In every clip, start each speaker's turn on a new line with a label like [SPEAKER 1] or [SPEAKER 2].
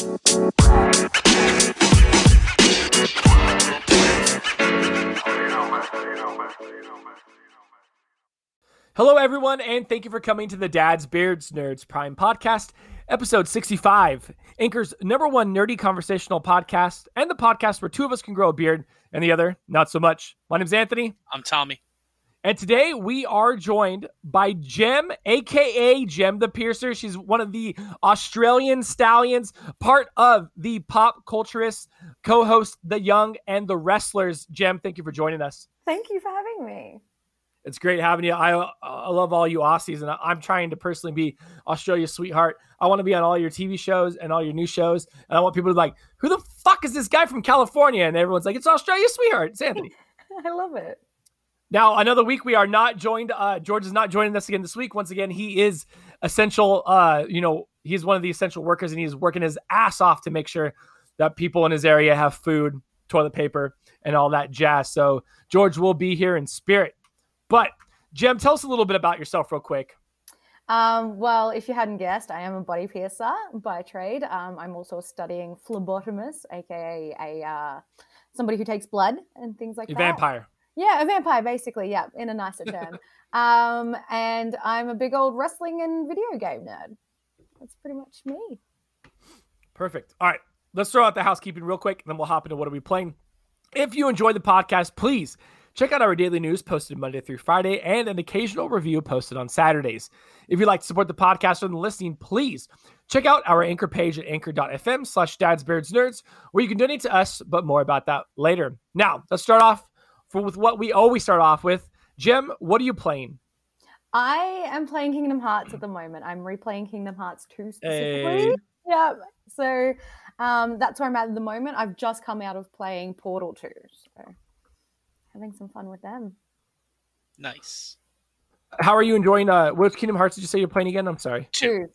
[SPEAKER 1] Hello, everyone, and thank you for coming to the Dad's Beards Nerds Prime Podcast, episode 65, Anchor's number one nerdy conversational podcast, and the podcast where two of us can grow a beard and the other not so much. My name's Anthony,
[SPEAKER 2] I'm Tommy.
[SPEAKER 1] And today we are joined by Jem, aka Jem the Piercer. She's one of the Australian stallions, part of the pop culturists, co host The Young and the Wrestlers. Jem, thank you for joining us.
[SPEAKER 3] Thank you for having me.
[SPEAKER 1] It's great having you. I I love all you Aussies, and I'm trying to personally be Australia's sweetheart. I want to be on all your TV shows and all your new shows, and I want people to be like, "Who the fuck is this guy from California?" And everyone's like, "It's Australia's sweetheart. It's Anthony."
[SPEAKER 3] I love it.
[SPEAKER 1] Now, another week we are not joined. Uh, George is not joining us again this week. Once again, he is essential. Uh, you know, he's one of the essential workers, and he's working his ass off to make sure that people in his area have food, toilet paper, and all that jazz. So George will be here in spirit. But Jem, tell us a little bit about yourself, real quick.
[SPEAKER 3] Um, well, if you hadn't guessed, I am a body piercer by trade. Um, I'm also studying phlebotomist, aka a uh, somebody who takes blood and things like
[SPEAKER 1] A
[SPEAKER 3] that.
[SPEAKER 1] vampire.
[SPEAKER 3] Yeah, a vampire, basically. Yeah, in a nicer term. um, and I'm a big old wrestling and video game nerd. That's pretty much me.
[SPEAKER 1] Perfect. All right. Let's throw out the housekeeping real quick, and then we'll hop into what are we playing. If you enjoy the podcast, please check out our daily news posted Monday through Friday and an occasional review posted on Saturdays. If you'd like to support the podcast or the listening, please check out our anchor page at anchor.fm slash dads beards nerds, where you can donate to us, but more about that later. Now, let's start off for, with what we always start off with. Jim, what are you playing?
[SPEAKER 3] I am playing Kingdom Hearts at the moment. I'm replaying Kingdom Hearts 2 specifically.
[SPEAKER 1] Hey.
[SPEAKER 3] Yeah. So um, that's where I'm at at the moment. I've just come out of playing Portal 2. So having some fun with them.
[SPEAKER 2] Nice.
[SPEAKER 1] How are you enjoying uh what Kingdom Hearts did you say you're playing again? I'm sorry.
[SPEAKER 2] Two.
[SPEAKER 3] Two. Two.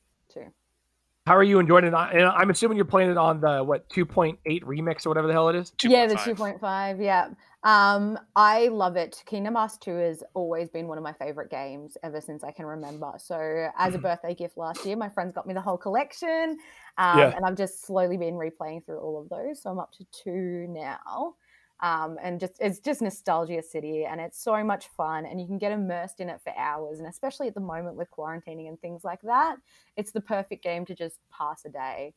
[SPEAKER 1] How are you enjoying it? And I'm assuming you're playing it on the what 2.8 remix or whatever the hell it is.
[SPEAKER 3] Yeah, the
[SPEAKER 2] 2.5.
[SPEAKER 3] 2.5. Yeah. Um, I love it. Kingdom Hearts 2 has always been one of my favorite games ever since I can remember. So, as a birthday gift last year, my friends got me the whole collection. Um,
[SPEAKER 1] Yeah.
[SPEAKER 3] And I've just slowly been replaying through all of those. So, I'm up to two now. Um, and just it's just nostalgia city and it's so much fun and you can get immersed in it for hours and especially at the moment with quarantining and things like that it's the perfect game to just pass a day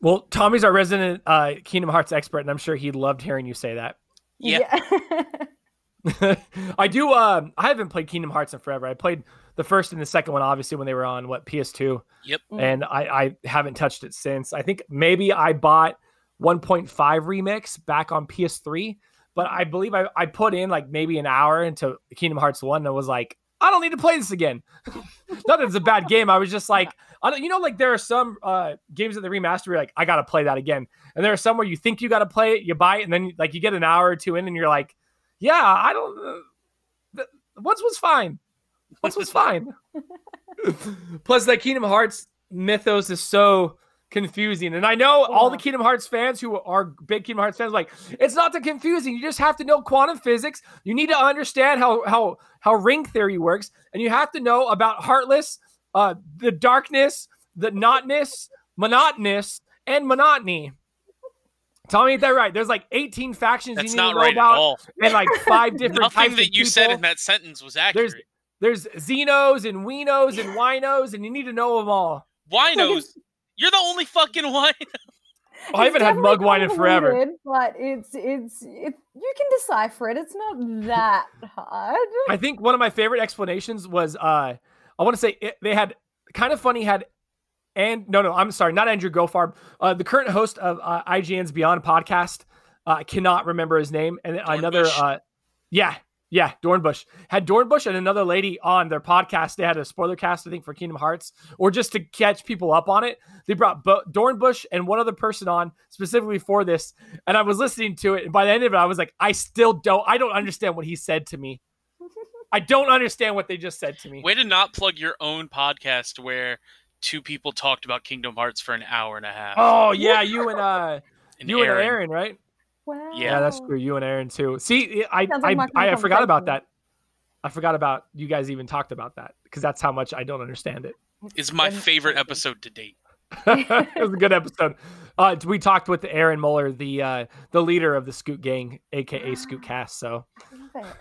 [SPEAKER 1] Well, Tommy's our resident uh, Kingdom Hearts expert, and I'm sure he loved hearing you say that.
[SPEAKER 2] Yeah.
[SPEAKER 3] Yeah.
[SPEAKER 1] I do. Um, I haven't played Kingdom Hearts in forever. I played the first and the second one, obviously, when they were on what PS2,
[SPEAKER 2] Yep.
[SPEAKER 3] Mm.
[SPEAKER 1] and I, I haven't touched it since. I think maybe I bought 1.5 remix back on PS3, but I believe I, I put in like maybe an hour into Kingdom Hearts one and was like, I don't need to play this again. Not that it's a bad game. I was just like, I don't, you know, like there are some uh, games that they remaster. You're like, I gotta play that again, and there are some where you think you gotta play it, you buy it, and then like you get an hour or two in, and you're like, Yeah, I don't. Uh, th- once was fine. Once was fine. Plus, that Kingdom Hearts mythos is so confusing, and I know all the Kingdom Hearts fans who are big Kingdom Hearts fans, like it's not that confusing. You just have to know quantum physics. You need to understand how how how ring theory works, and you have to know about Heartless, uh, the darkness, the notness, monotonous, and monotony. Tell me that right. There's like 18 factions
[SPEAKER 2] That's
[SPEAKER 1] you need
[SPEAKER 2] not
[SPEAKER 1] to know
[SPEAKER 2] right at
[SPEAKER 1] about,
[SPEAKER 2] all.
[SPEAKER 1] and like five different
[SPEAKER 2] Nothing
[SPEAKER 1] types
[SPEAKER 2] that
[SPEAKER 1] of
[SPEAKER 2] you said in that sentence was accurate.
[SPEAKER 1] There's Xenos and Wenos and Winos, and you need to know them all.
[SPEAKER 2] Winos. You're the only fucking wine.
[SPEAKER 1] Oh, I haven't had mug wine in forever.
[SPEAKER 3] convoluted, But it's it's it, you can decipher it. It's not that hard.
[SPEAKER 1] I think one of my favorite explanations was uh I want to say it, they had kind of funny had and no no I'm sorry not Andrew Goldfarb uh the current host of uh, IGN's Beyond podcast uh, I cannot remember his name and another uh yeah yeah Dornbush had Dornbush and another lady on their podcast they had a spoiler cast I think for Kingdom Hearts or just to catch people up on it they brought Bo- Dornbush and one other person on specifically for this and I was listening to it and by the end of it I was like I still don't I don't understand what he said to me I don't understand what they just said to me.
[SPEAKER 2] Way to not plug your own podcast where two people talked about Kingdom Hearts for an hour and a half.
[SPEAKER 1] Oh yeah, you and uh,
[SPEAKER 2] And
[SPEAKER 1] you
[SPEAKER 2] Aaron.
[SPEAKER 1] and Aaron, right?
[SPEAKER 3] Wow.
[SPEAKER 2] Yeah.
[SPEAKER 1] that's true. You and Aaron too. See, I
[SPEAKER 3] Sounds
[SPEAKER 1] I,
[SPEAKER 3] like my
[SPEAKER 1] I, forgot about that. I forgot about you guys even talked about that because that's how much I don't understand it. it.
[SPEAKER 2] is my favorite episode to date.
[SPEAKER 1] it was a good episode. Uh, we talked with Aaron Muller, the uh, the leader of the Scoot Gang, aka Scoot Cast. So,
[SPEAKER 3] I love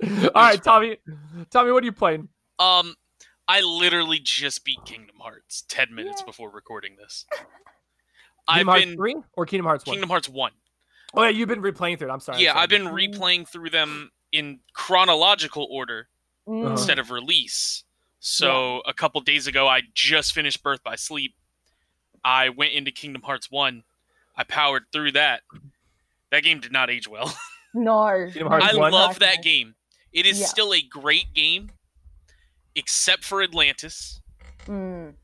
[SPEAKER 3] it.
[SPEAKER 1] all right, Tommy, Tommy, what are you playing?
[SPEAKER 2] Um, I literally just beat Kingdom Hearts ten minutes
[SPEAKER 3] Yeah.
[SPEAKER 2] before recording this.
[SPEAKER 1] Kingdom
[SPEAKER 2] I've
[SPEAKER 1] Hearts
[SPEAKER 2] been
[SPEAKER 1] three or Kingdom Hearts one?
[SPEAKER 2] Kingdom Hearts one.
[SPEAKER 1] Oh yeah, you've been replaying through it. I'm sorry.
[SPEAKER 2] yeah,
[SPEAKER 1] I'm sorry.
[SPEAKER 2] I've been
[SPEAKER 3] Mm.
[SPEAKER 2] replaying through them in chronological order
[SPEAKER 3] Mm.
[SPEAKER 2] instead of release. So a couple days ago, I just finished Birth by Sleep. I went into Kingdom Hearts one. I powered through that. That game did not age well.
[SPEAKER 3] No.
[SPEAKER 2] I
[SPEAKER 1] one?
[SPEAKER 2] love that game. It is
[SPEAKER 3] Yeah.
[SPEAKER 2] still a great game, except for Atlantis.
[SPEAKER 3] Mm.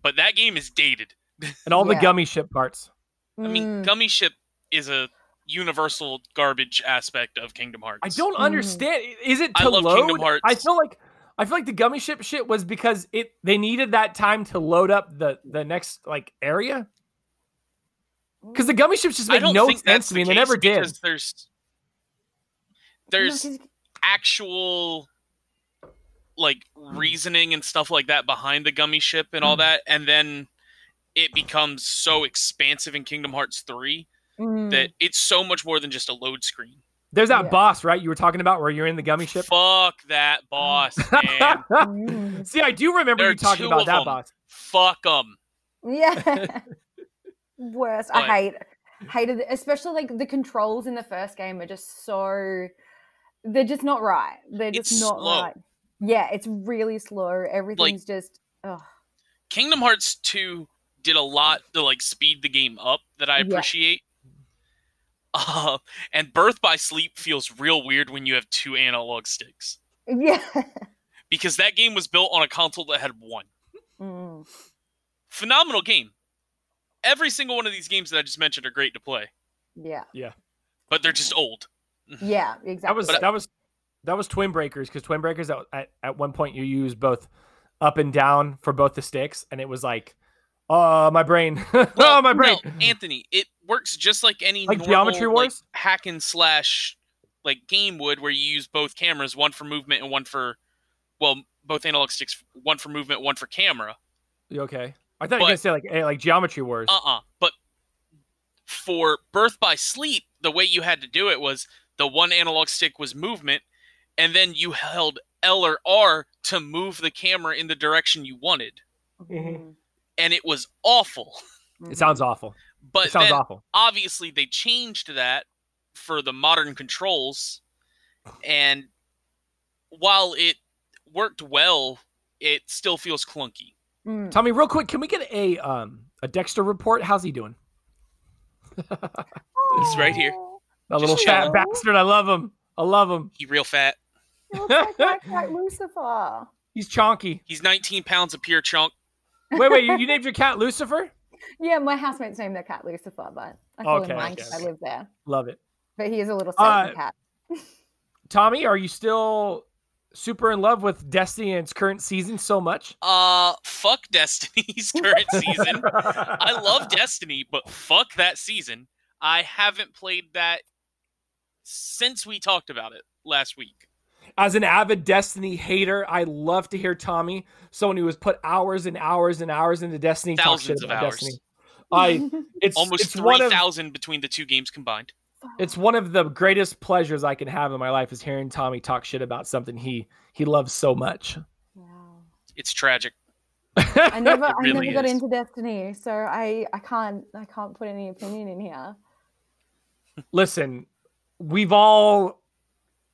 [SPEAKER 2] But that game is dated.
[SPEAKER 1] and all the gummy ship parts.
[SPEAKER 2] I mean,
[SPEAKER 3] Mm.
[SPEAKER 2] Gummy Ship is a universal garbage aspect of Kingdom Hearts.
[SPEAKER 1] I don't
[SPEAKER 3] Mm.
[SPEAKER 1] understand. Is it to
[SPEAKER 2] I
[SPEAKER 1] to
[SPEAKER 2] love
[SPEAKER 1] load?
[SPEAKER 2] Kingdom Hearts.
[SPEAKER 1] I feel like I feel like the gummy ship shit was because it they needed that time to load up the the next like area. Because the gummy ships just
[SPEAKER 2] I
[SPEAKER 1] make no
[SPEAKER 2] think
[SPEAKER 1] sense to me, and
[SPEAKER 2] the
[SPEAKER 1] they never did.
[SPEAKER 2] There's there's
[SPEAKER 3] No,
[SPEAKER 2] there's
[SPEAKER 3] 'cause-
[SPEAKER 2] actual like reasoning and stuff like that behind the gummy ship and
[SPEAKER 1] Hmm.
[SPEAKER 2] all that and then it becomes so expansive in Kingdom Hearts 3
[SPEAKER 3] mm.
[SPEAKER 2] that it's so much more than just a load screen.
[SPEAKER 1] There's that
[SPEAKER 3] Yeah.
[SPEAKER 1] boss, right? You were talking about where you're in the gummy ship.
[SPEAKER 2] Fuck that boss, man.
[SPEAKER 3] Mm.
[SPEAKER 1] See, I do remember
[SPEAKER 2] There
[SPEAKER 1] you talking about that
[SPEAKER 2] them.
[SPEAKER 1] boss.
[SPEAKER 2] Fuck them.
[SPEAKER 3] Yeah. Worst.
[SPEAKER 2] But-
[SPEAKER 3] I hate hated it, especially like the controls in the first game are just so they're just not right. They're just
[SPEAKER 2] It's
[SPEAKER 3] not
[SPEAKER 2] slow.
[SPEAKER 3] right. Yeah, it's really slow. Everything's just oh
[SPEAKER 2] Kingdom Hearts 2 did a lot to like speed the game up that I
[SPEAKER 3] Yeah.
[SPEAKER 2] appreciate. Uh, and Birth by Sleep feels real weird when you have two analog sticks
[SPEAKER 3] yeah.
[SPEAKER 2] because that game was built on a console that had one.
[SPEAKER 3] Mm.
[SPEAKER 2] Phenomenal game. Every single one of these games that I just mentioned are great to play,
[SPEAKER 3] Yeah. Yeah.
[SPEAKER 2] But they're just old.
[SPEAKER 3] Yeah, exactly.
[SPEAKER 1] That was
[SPEAKER 2] But-
[SPEAKER 1] that was that was Twin Breakers because Twin Breakers at, at at one point you use both up and down for both the sticks, and it was like, oh my brain, oh
[SPEAKER 2] Well,
[SPEAKER 1] my brain.
[SPEAKER 2] no, Anthony, it works just like any
[SPEAKER 1] Like
[SPEAKER 2] normal,
[SPEAKER 1] Geometry
[SPEAKER 2] like,
[SPEAKER 1] Wars?
[SPEAKER 2] hack and slash like game would, where you use both cameras, one for movement and one for, well, both analog sticks, one for movement, one for camera.
[SPEAKER 1] You okay? I thought you were gonna say like eh, like Geometry Wars.
[SPEAKER 2] Uh uh But for Birth by Sleep, the way you had to do it was the one analog stick was movement, and then you held L or R to move the camera in the direction you wanted,
[SPEAKER 3] Mm.
[SPEAKER 2] And it was awful.
[SPEAKER 1] it sounds awful.
[SPEAKER 2] But
[SPEAKER 1] It sounds
[SPEAKER 2] then
[SPEAKER 1] awful.
[SPEAKER 2] obviously they changed that for the modern controls and while it worked well it still feels clunky
[SPEAKER 3] Mm.
[SPEAKER 1] Tommy, real quick, can we get a um a Dexter report? How's he doing?
[SPEAKER 2] He's right here.
[SPEAKER 1] That
[SPEAKER 2] Just
[SPEAKER 1] little fat
[SPEAKER 3] chilling.
[SPEAKER 1] bastard. I love him. I love him.
[SPEAKER 2] he real fat
[SPEAKER 3] He looks like Black Cat Lucifer.
[SPEAKER 1] He's chonky.
[SPEAKER 2] he's 19 pounds of pure chunk
[SPEAKER 1] Wait, wait, you, you named your cat Lucifer?
[SPEAKER 3] Yeah, my housemates named their cat Lucifer, but I call
[SPEAKER 1] Okay,
[SPEAKER 3] him mine
[SPEAKER 1] okay,
[SPEAKER 3] 'cause I live there.
[SPEAKER 1] Love it.
[SPEAKER 3] But he is a little
[SPEAKER 1] Uh,
[SPEAKER 3] cat.
[SPEAKER 1] Tommy, are you still super in love with Destiny and its current season so much?
[SPEAKER 2] uh fuck destiny's current season i love destiny but fuck that season i haven't played that since we talked about it last week
[SPEAKER 1] As an avid Destiny hater, I love to hear Tommy, someone who has put hours and hours and hours into Destiny, talk shit
[SPEAKER 2] Thousands of
[SPEAKER 1] about
[SPEAKER 2] hours.
[SPEAKER 1] Destiny. I it's
[SPEAKER 2] almost
[SPEAKER 1] it's
[SPEAKER 2] 3000 between the two games combined
[SPEAKER 1] it's one of the greatest pleasures I can have in my life is hearing Tommy talk shit about something he he loves so much.
[SPEAKER 3] Wow.
[SPEAKER 2] it's tragic
[SPEAKER 3] I never, I
[SPEAKER 2] really
[SPEAKER 3] never got
[SPEAKER 2] is.
[SPEAKER 3] into Destiny, so I, I can't, I can't put any opinion in here.
[SPEAKER 1] Listen, we've all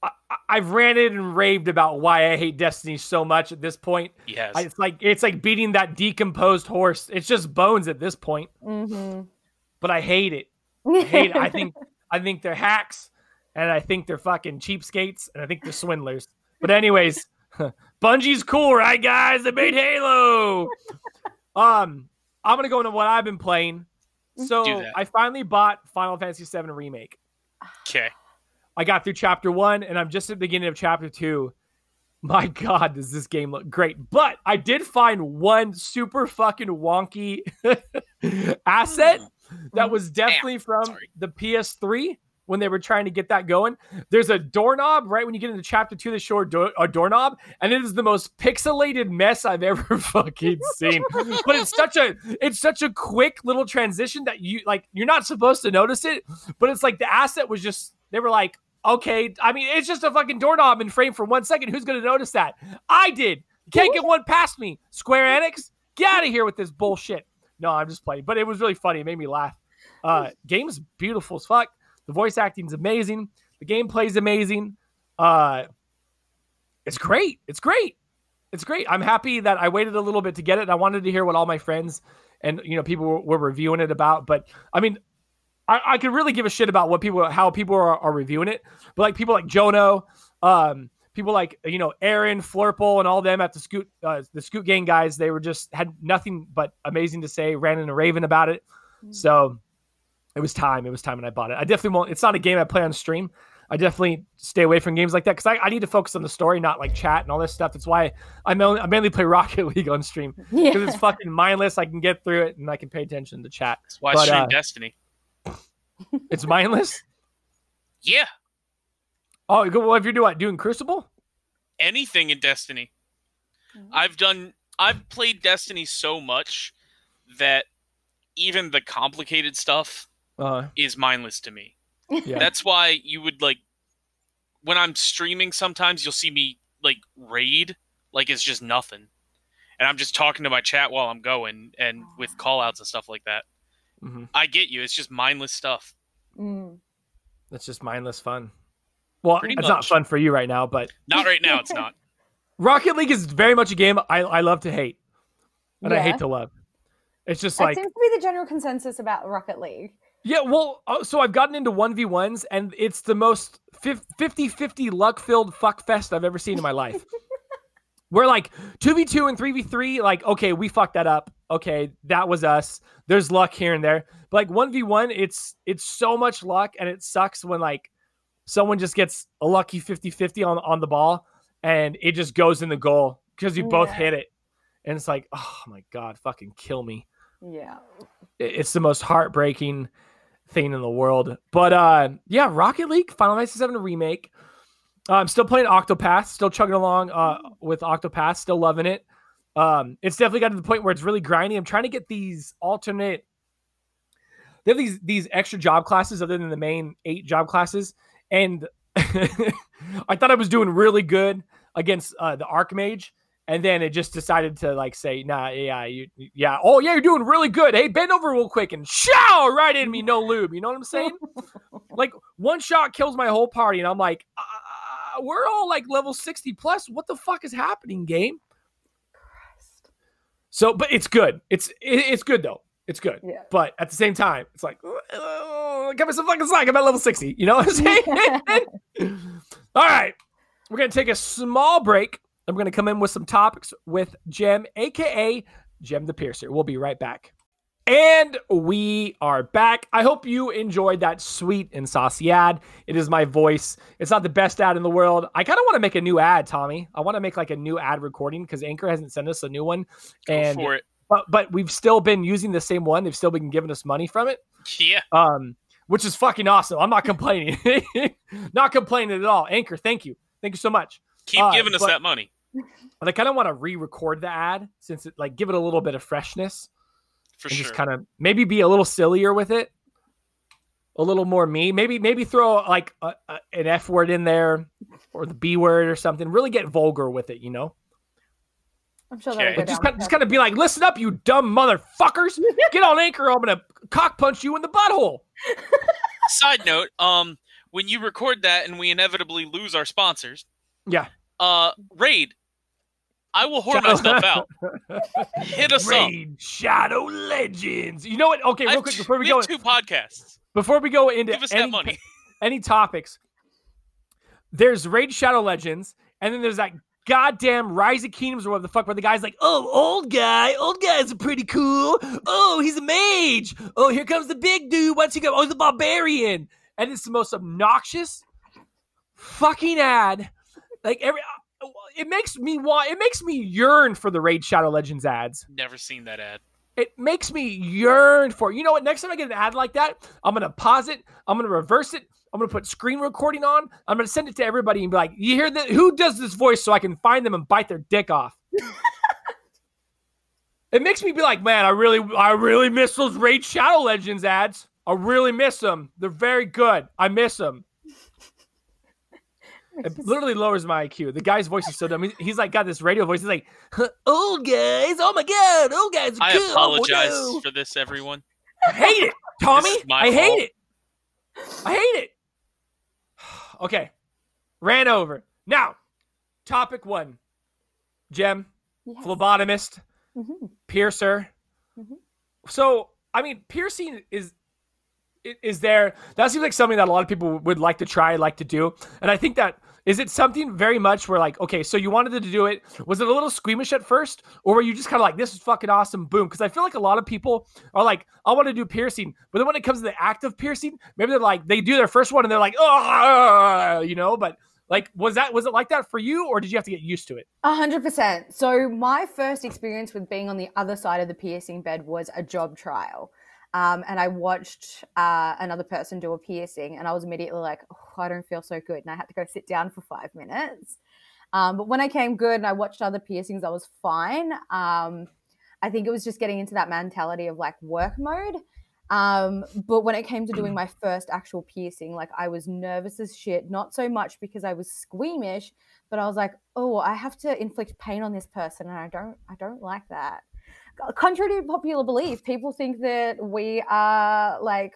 [SPEAKER 1] I, I- I've ranted and raved about why I hate Destiny so much at this point.
[SPEAKER 2] yes
[SPEAKER 1] I, it's like it's like beating that decomposed horse. It's just bones at this point,
[SPEAKER 3] Mm-hmm.
[SPEAKER 1] but I hate it. I hate it. I think I think they're hacks, and I think they're fucking cheapskates, and I think they're swindlers. But anyways, Bungie's cool, right, guys? They made Halo. Um, I'm gonna go into what I've been playing. So I finally bought Final Fantasy VII Remake.
[SPEAKER 2] okay
[SPEAKER 1] I got through chapter one, and I'm just at the beginning of chapter two. My God, does this game look great? But I did find one super fucking wonky asset that was definitely from
[SPEAKER 2] Sorry.
[SPEAKER 1] the PS3 when they were trying to get that going. There's a doorknob right when you get into chapter two. the show a, door, a doorknob, and it is the most pixelated mess I've ever fucking seen. but it's such a it's such a quick little transition that you like you're not supposed to notice it, but it's like the asset was just they were like, okay, I mean it's just a fucking doorknob in frame for one second. Who's gonna notice that? I did. Can't get one past me. Square Enix, get out of here with this bullshit. No, I'm just playing, but it was really funny. It made me laugh. Uh, game's beautiful as fuck. The voice acting's amazing. The gameplay's amazing. Uh, it's great. It's great. It's great. I'm happy that I waited a little bit to get it. I wanted to hear what all my friends and you know people were, were reviewing it about. But I mean, I, I, could really give a shit about what people how people are, are reviewing it. But like people like Jono, um, people like you know Aaron Flurple and all them at the Scoot uh, the Scoot Gang guys, they were just had nothing but amazing to say. Ran in a Raven about it. Mm-hmm. So it was time. It was time, and I bought it. I definitely won't. It's not a game I play on stream. I definitely stay away from games like that because I, I, need to focus on the story, not like chat and all this stuff. That's why I mainly, I mainly play Rocket League on stream because yeah. it's fucking mindless. I can get through it and I can pay attention to chat.
[SPEAKER 2] That's why but, I stream uh, Destiny.
[SPEAKER 1] It's mindless.
[SPEAKER 2] yeah.
[SPEAKER 1] Oh, well, if you're doing doing Crucible,
[SPEAKER 2] anything in Destiny, mm-hmm. I've done. I've played Destiny so much that even the complicated stuff uh, is mindless to me. Yeah. That's why you would like when I'm streaming. Sometimes you'll see me like raid, like it's just nothing, and I'm just talking to my chat while I'm going, and with callouts and stuff like that. Mm-hmm. I get you. It's just mindless stuff.
[SPEAKER 3] Mm.
[SPEAKER 1] It's just mindless fun. Well, Pretty it's much. not fun for you right now, but
[SPEAKER 2] not right now. It's not.
[SPEAKER 1] Rocket League is very much a game I, I love to hate, and yeah. I hate to love. It's just
[SPEAKER 3] that
[SPEAKER 1] like
[SPEAKER 3] seems to be the general consensus about Rocket League.
[SPEAKER 1] Yeah, well, uh, so I've gotten into 1v1s and it's the most 50-50 luck-filled fuck fest I've ever seen in my life. We're like 2v2 and 3v3 like okay, we fucked that up. Okay, that was us. There's luck here and there. But like 1v1, it's it's so much luck and it sucks when like someone just gets a lucky 50-50 on on the ball and it just goes in the goal because you both hit it. And it's like, "Oh my god, fucking kill me."
[SPEAKER 3] Yeah.
[SPEAKER 1] It's the most heartbreaking thing in the world. But uh, yeah, Rocket League, Final Fantasy VII remake. Uh, I'm still playing Octopath, still chugging along uh, with Octopath, still loving it. Um, it's definitely got to the point where it's really grindy. I'm trying to get these alternate. They have these these extra job classes other than the main eight job classes, and I thought I was doing really good against uh, the Archmage, and then it just decided to like say, nah, yeah, you, yeah, oh yeah, you're doing really good. Hey, bend over real quick and show right in me, no lube. You know what I'm saying? like one shot kills my whole party, and I'm like, uh, we're all like level 60 plus. What the fuck is happening, game? Christ. So, but it's good. It's it, it's good though. It's good. Yeah. But at the same time, it's like, give me some fucking slack. I'm at level 60. You know what I'm saying? all right. We're gonna take a small break. I'm going to come in with some topics with Jem, aka Jem the Piercer. We'll be right back. And we are back. I hope you enjoyed that sweet and saucy ad. It is my voice. It's not the best ad in the world. I kind of want to make a new ad, Tommy. I want to make like a new ad recording because Anchor hasn't sent us a new one. And
[SPEAKER 2] Go for it.
[SPEAKER 1] But but we've still been using the same one. They've still been giving us money from it.
[SPEAKER 2] Yeah.
[SPEAKER 1] Um, which is fucking awesome. I'm not complaining. not complaining at all. Anchor, thank you. Thank you so much.
[SPEAKER 2] Keep uh, giving us but, that money.
[SPEAKER 1] But I kind of want to re-record the ad since it like give it a little bit of freshness.
[SPEAKER 2] For and sure.
[SPEAKER 1] Just kind of maybe be a little sillier with it. A little more me. Maybe maybe throw like a, a, an F word in there or the B word or something. Really get vulgar with it, you know.
[SPEAKER 3] I'm sure that'll
[SPEAKER 1] just, kind, just kind of be like, listen up, you dumb motherfuckers. Get on anchor. I'm gonna cock punch you in the butthole.
[SPEAKER 2] Side note, um, when you record that and we inevitably lose our sponsors,
[SPEAKER 1] yeah,
[SPEAKER 2] uh, raid I will whore myself out. Hit us
[SPEAKER 1] Raid up. Shadow Legends. You know what? Okay, real quick before we,
[SPEAKER 2] we
[SPEAKER 1] go,
[SPEAKER 2] two podcasts.
[SPEAKER 1] Before we go into
[SPEAKER 2] Give us
[SPEAKER 1] any,
[SPEAKER 2] that money.
[SPEAKER 1] any topics, there's Raid Shadow Legends, and then there's that goddamn Rise of Kingdoms or whatever the fuck, where the guy's like, oh, old guy, old guys are pretty cool. Oh, he's a mage. Oh, here comes the big dude. What's he go? Oh, he's a barbarian. And it's the most obnoxious fucking ad. Like every it makes me want it makes me yearn for the Raid Shadow Legends ads.
[SPEAKER 2] Never seen that ad.
[SPEAKER 1] It makes me yearn for. You know what? Next time I get an ad like that, I'm gonna pause it. I'm gonna reverse it. I'm gonna put screen recording on. I'm gonna send it to everybody and be like, "You hear that? Who does this voice so I can find them and bite their dick off?" it makes me be like, "Man, I really, I really miss those Raid Shadow Legends ads. I really miss them. They're very good. I miss them." It literally lowers my IQ. The guy's voice is so dumb. He's, he's like got this radio voice. He's like, "Old guys, oh my god, old guys." Are
[SPEAKER 2] I
[SPEAKER 1] cool.
[SPEAKER 2] apologize
[SPEAKER 1] Oh, no."
[SPEAKER 2] for this, everyone.
[SPEAKER 1] I hate it, Tommy.
[SPEAKER 2] This is my
[SPEAKER 1] I hate
[SPEAKER 2] fault.
[SPEAKER 1] it. I hate it. Okay, ran over. Now, topic one: Jem,
[SPEAKER 3] Yes.
[SPEAKER 1] phlebotomist,
[SPEAKER 3] Mhm.
[SPEAKER 1] piercer.
[SPEAKER 3] Mhm.
[SPEAKER 1] So, I mean, piercing is is there. That seems like something that a lot of people would like to try, like to do, and I think that. Is it something very much where like okay, so you wanted to do it? Was it a little squeamish at first, or were you just kind of like this is fucking awesome, boom? Because I feel like a lot of people are like, I want to do piercing, but then when it comes to the act of piercing, maybe they're like they do their first one and they're like, oh, you know. But like, was that was it like that for you, or did you have to get used to it?
[SPEAKER 3] A hundred percent. So my first experience with being on the other side of the piercing bed was a job trial. Um, and I watched uh, another person do a piercing, and I was immediately like, oh, I don't feel so good. And I had to go sit down for five minutes. Um, but when I came good and I watched other piercings, I was fine. Um, I think it was just getting into that mentality of like work mode. Um, but when it came to doing my first actual piercing, like I was nervous as shit, not so much because I was squeamish, but I was like, oh, I have to inflict pain on this person, and I don't, I don't like that. Contrary to popular belief, people think that we are like,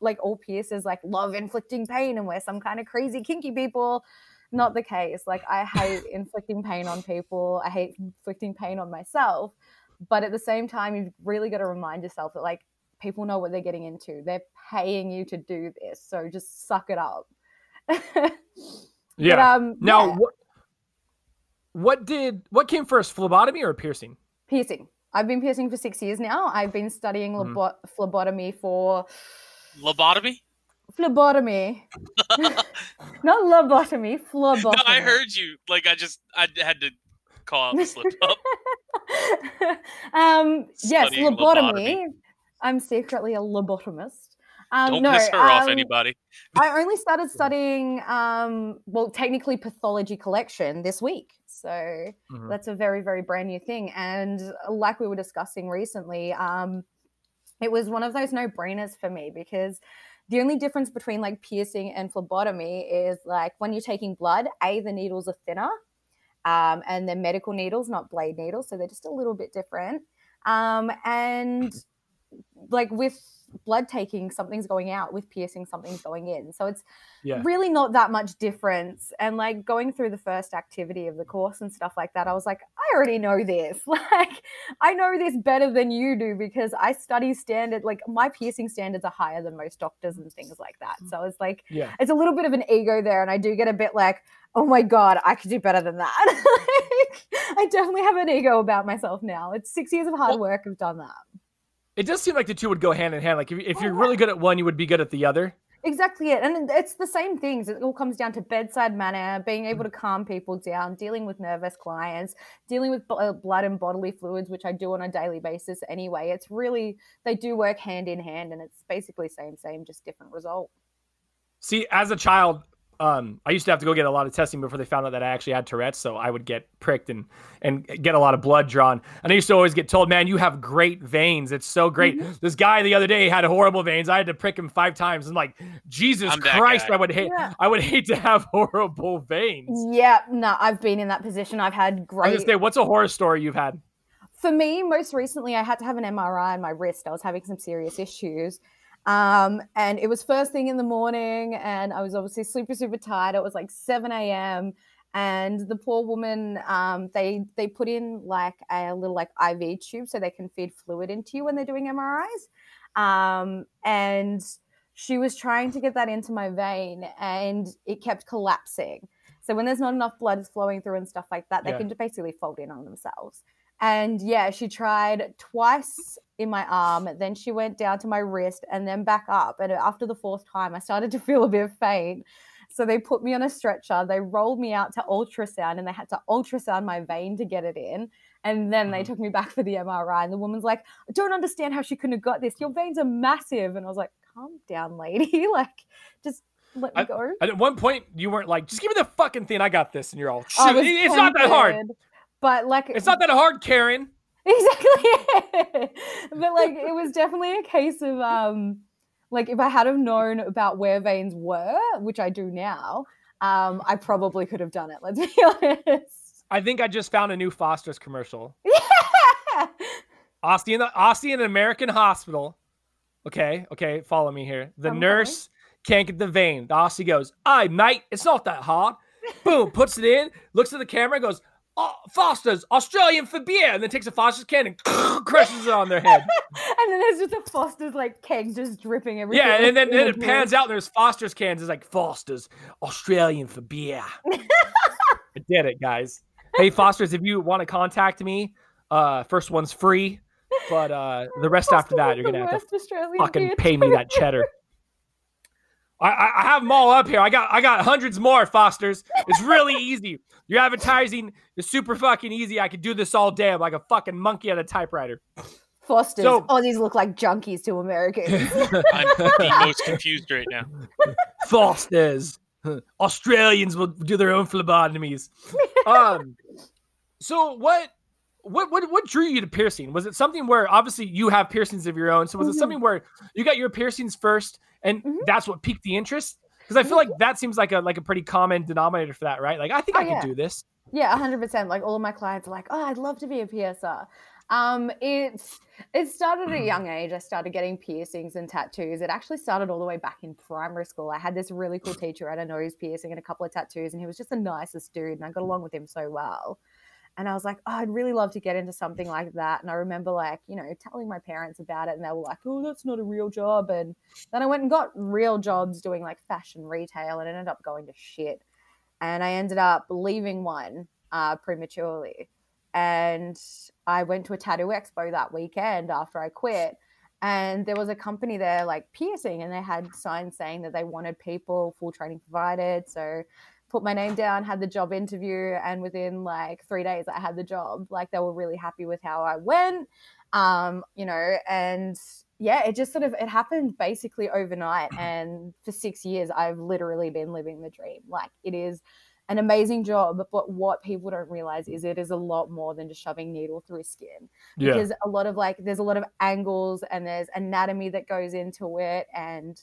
[SPEAKER 3] like all piercers like love inflicting pain, and we're some kind of crazy kinky people. Not the case. Like I hate inflicting pain on people. I hate inflicting pain on myself. But at the same time, you've really got to remind yourself that like people know what they're getting into. They're paying you to do this, so just suck it up.
[SPEAKER 1] Yeah.
[SPEAKER 3] But, um,
[SPEAKER 1] Now,
[SPEAKER 3] yeah,
[SPEAKER 1] what, what did what came first, phlebotomy or piercing?
[SPEAKER 3] Piercing. I've been piercing for six years now. I've been studying labo- phlebotomy for
[SPEAKER 2] Lobotomy?
[SPEAKER 3] phlebotomy, not lobotomy. Phlebotomy.
[SPEAKER 2] No, I heard you. Like I just I had to call out the slip up.
[SPEAKER 3] um, yes,
[SPEAKER 2] Studying
[SPEAKER 3] lobotomy.
[SPEAKER 2] lobotomy.
[SPEAKER 3] I'm secretly a lobotomist. Um,
[SPEAKER 2] Don't
[SPEAKER 3] no,
[SPEAKER 2] piss her off,
[SPEAKER 3] um,
[SPEAKER 2] anybody.
[SPEAKER 3] I only started studying, um, well, technically pathology collection this week. So
[SPEAKER 1] Mhm.
[SPEAKER 3] that's a very, very brand new thing. And like we were discussing recently, um, it was one of those no brainers for me because the only difference between like piercing and phlebotomy is like when you're taking blood, A, the needles are thinner um, and they're medical needles, not blade needles. So they're just a little bit different. Um, and like with blood taking, something's going out. With piercing, something's going in. So it's
[SPEAKER 1] Yeah.
[SPEAKER 3] really not that much difference. And like going through the first activity of the course and stuff like that, I was like, I already know this. Like, I know this better than you do because I study standard. Like, my piercing standards are higher than most doctors and things like that. Mm-hmm. So it's like,
[SPEAKER 1] Yeah.
[SPEAKER 3] it's a little bit of an ego there. And I do get a bit like, oh my God, I could do better than that. like, I definitely have an ego about myself now. It's six years of hard work. I've done that.
[SPEAKER 1] It does seem like the two would go hand in hand. Like if, if
[SPEAKER 3] Oh,
[SPEAKER 1] you're really good at one, you would be good at the other.
[SPEAKER 3] Exactly it. And it's the same things. It all comes down to bedside manner, being able to calm people down, dealing with nervous clients, dealing with b- uh, blood and bodily fluids, which I do on a daily basis anyway. It's really, they do work hand in hand and it's basically same, same, just different result.
[SPEAKER 1] See, as a child, um, I used to have to go get a lot of testing before they found out that I actually had Tourette's. So I would get pricked and and get a lot of blood drawn. And I used to always get told, "Man, you have great veins. It's so great."
[SPEAKER 3] Mm-hmm.
[SPEAKER 1] This guy the other day had horrible veins. I had to prick him five times. And like, Jesus
[SPEAKER 2] I'm
[SPEAKER 1] Christ. I would hate.
[SPEAKER 3] Yeah.
[SPEAKER 1] I would hate to have horrible veins.
[SPEAKER 3] Yeah, no, I've been in that position. I've had
[SPEAKER 1] I was
[SPEAKER 3] great.
[SPEAKER 1] gonna say, what's a horror story you've had?
[SPEAKER 3] for me, most recently, I had to have an MRI on my wrist. I was having some serious issues. Um, and it was first thing in the morning, and I was obviously super, super tired. It was like 7 a.m. And the poor woman, um, they they put in like a little like IV tube so they can feed fluid into you when they're doing MRIs. Um, and she was trying to get that into my vein, and it kept collapsing. So when there's not enough blood flowing through and stuff like that, they
[SPEAKER 1] Yeah.
[SPEAKER 3] can basically fold in on themselves. And yeah, she tried twice in my arm, then she went down to my wrist and then back up. And after the fourth time, I started to feel a bit faint. So they put me on a stretcher, they rolled me out to ultrasound and they had to ultrasound my vein to get it in. And then they
[SPEAKER 1] Mm-hmm.
[SPEAKER 2] Mhm.
[SPEAKER 3] took me back for the MRI, and the woman's like, I don't understand how she couldn't have got this. Your veins are massive. And I was like, calm down, lady. like, just let me go.
[SPEAKER 1] And at one point, you weren't like, just give me the fucking thing. I got this. And you're all,
[SPEAKER 3] I
[SPEAKER 1] It's not that hard.
[SPEAKER 3] But like,
[SPEAKER 1] It's not that hard, Karen.
[SPEAKER 3] exactly. but like, it was definitely a case of um, like if I had have known about where veins were, which I do now, um, I probably could have done it. Let's be honest.
[SPEAKER 1] I think I just found a new Foster's commercial.
[SPEAKER 3] Yeah.
[SPEAKER 1] Austin, Austin in an American hospital. Okay, okay, follow me here. The
[SPEAKER 3] I'm
[SPEAKER 1] nurse can't get the vein. The Aussie goes, "Aye, mate, it's not that hard." Boom, puts it in, looks at the camera, goes, oh, "Foster's Australian for beer," and then takes a Foster's can and crushes it on their head.
[SPEAKER 3] and then there's just a Foster's like keg just dripping everywhere.
[SPEAKER 1] yeah, and then, then it pans out, and there's Foster's cans. It's like Foster's Australian for beer. I did it, guys. Hey, Foster's, if you want to contact me, uh, first one's free, but uh, the rest after that, you're gonna have to
[SPEAKER 3] Australian
[SPEAKER 1] fucking
[SPEAKER 3] beer
[SPEAKER 1] pay me that cheddar. I, I I have them all up here. I got I got hundreds more, Fosters. It's really easy. Your advertising is super fucking easy. I could do this all day. I'm like a fucking monkey at a typewriter.
[SPEAKER 3] Foster's.
[SPEAKER 1] So-
[SPEAKER 3] these look like junkies to Americans.
[SPEAKER 2] I'm the most confused right now.
[SPEAKER 1] Fosters. Australians will do their own phlebotomies. Um, so what, what, what, what drew you to piercing? Was it something where obviously you have piercings of your own? So was it
[SPEAKER 3] Mhm.
[SPEAKER 1] something where you got your piercings first, and
[SPEAKER 3] Mhm.
[SPEAKER 1] that's what piqued the interest? Because I feel like that seems like a like a pretty common denominator for that, right? Like I think
[SPEAKER 3] Oh,
[SPEAKER 1] I could do this.
[SPEAKER 3] Yeah, hundred percent. Like all of my clients are like, "Oh, I'd love to be a piercer." Um, it's it started at a young age. I started getting piercings and tattoos. It actually started all the way back in primary school. I had this really cool teacher at a nose piercing and a couple of tattoos, and he was just the nicest dude, and I got along with him so well. And I was like, oh, I'd really love to get into something like that. And I remember, like, you know, telling my parents about it, and they were like, oh, that's not a real job. And then I went and got real jobs doing like fashion retail, and it ended up going to shit. And I ended up leaving one uh, prematurely. And I went to a tattoo expo that weekend after I quit. And there was a company there like piercing, and they had signs saying that they wanted people, full training provided. So put my name down, had the job interview, and within like three days, I had the job. Like they were really happy with how I went, um, you know, and yeah, it just sort of it happened basically overnight. And for six years, I've literally been living the dream. Like it is an amazing job, but what people don't realize is it is a lot more than just shoving needle through skin
[SPEAKER 1] Yeah.
[SPEAKER 3] because a lot of like there's a lot of angles and there's anatomy that goes into it and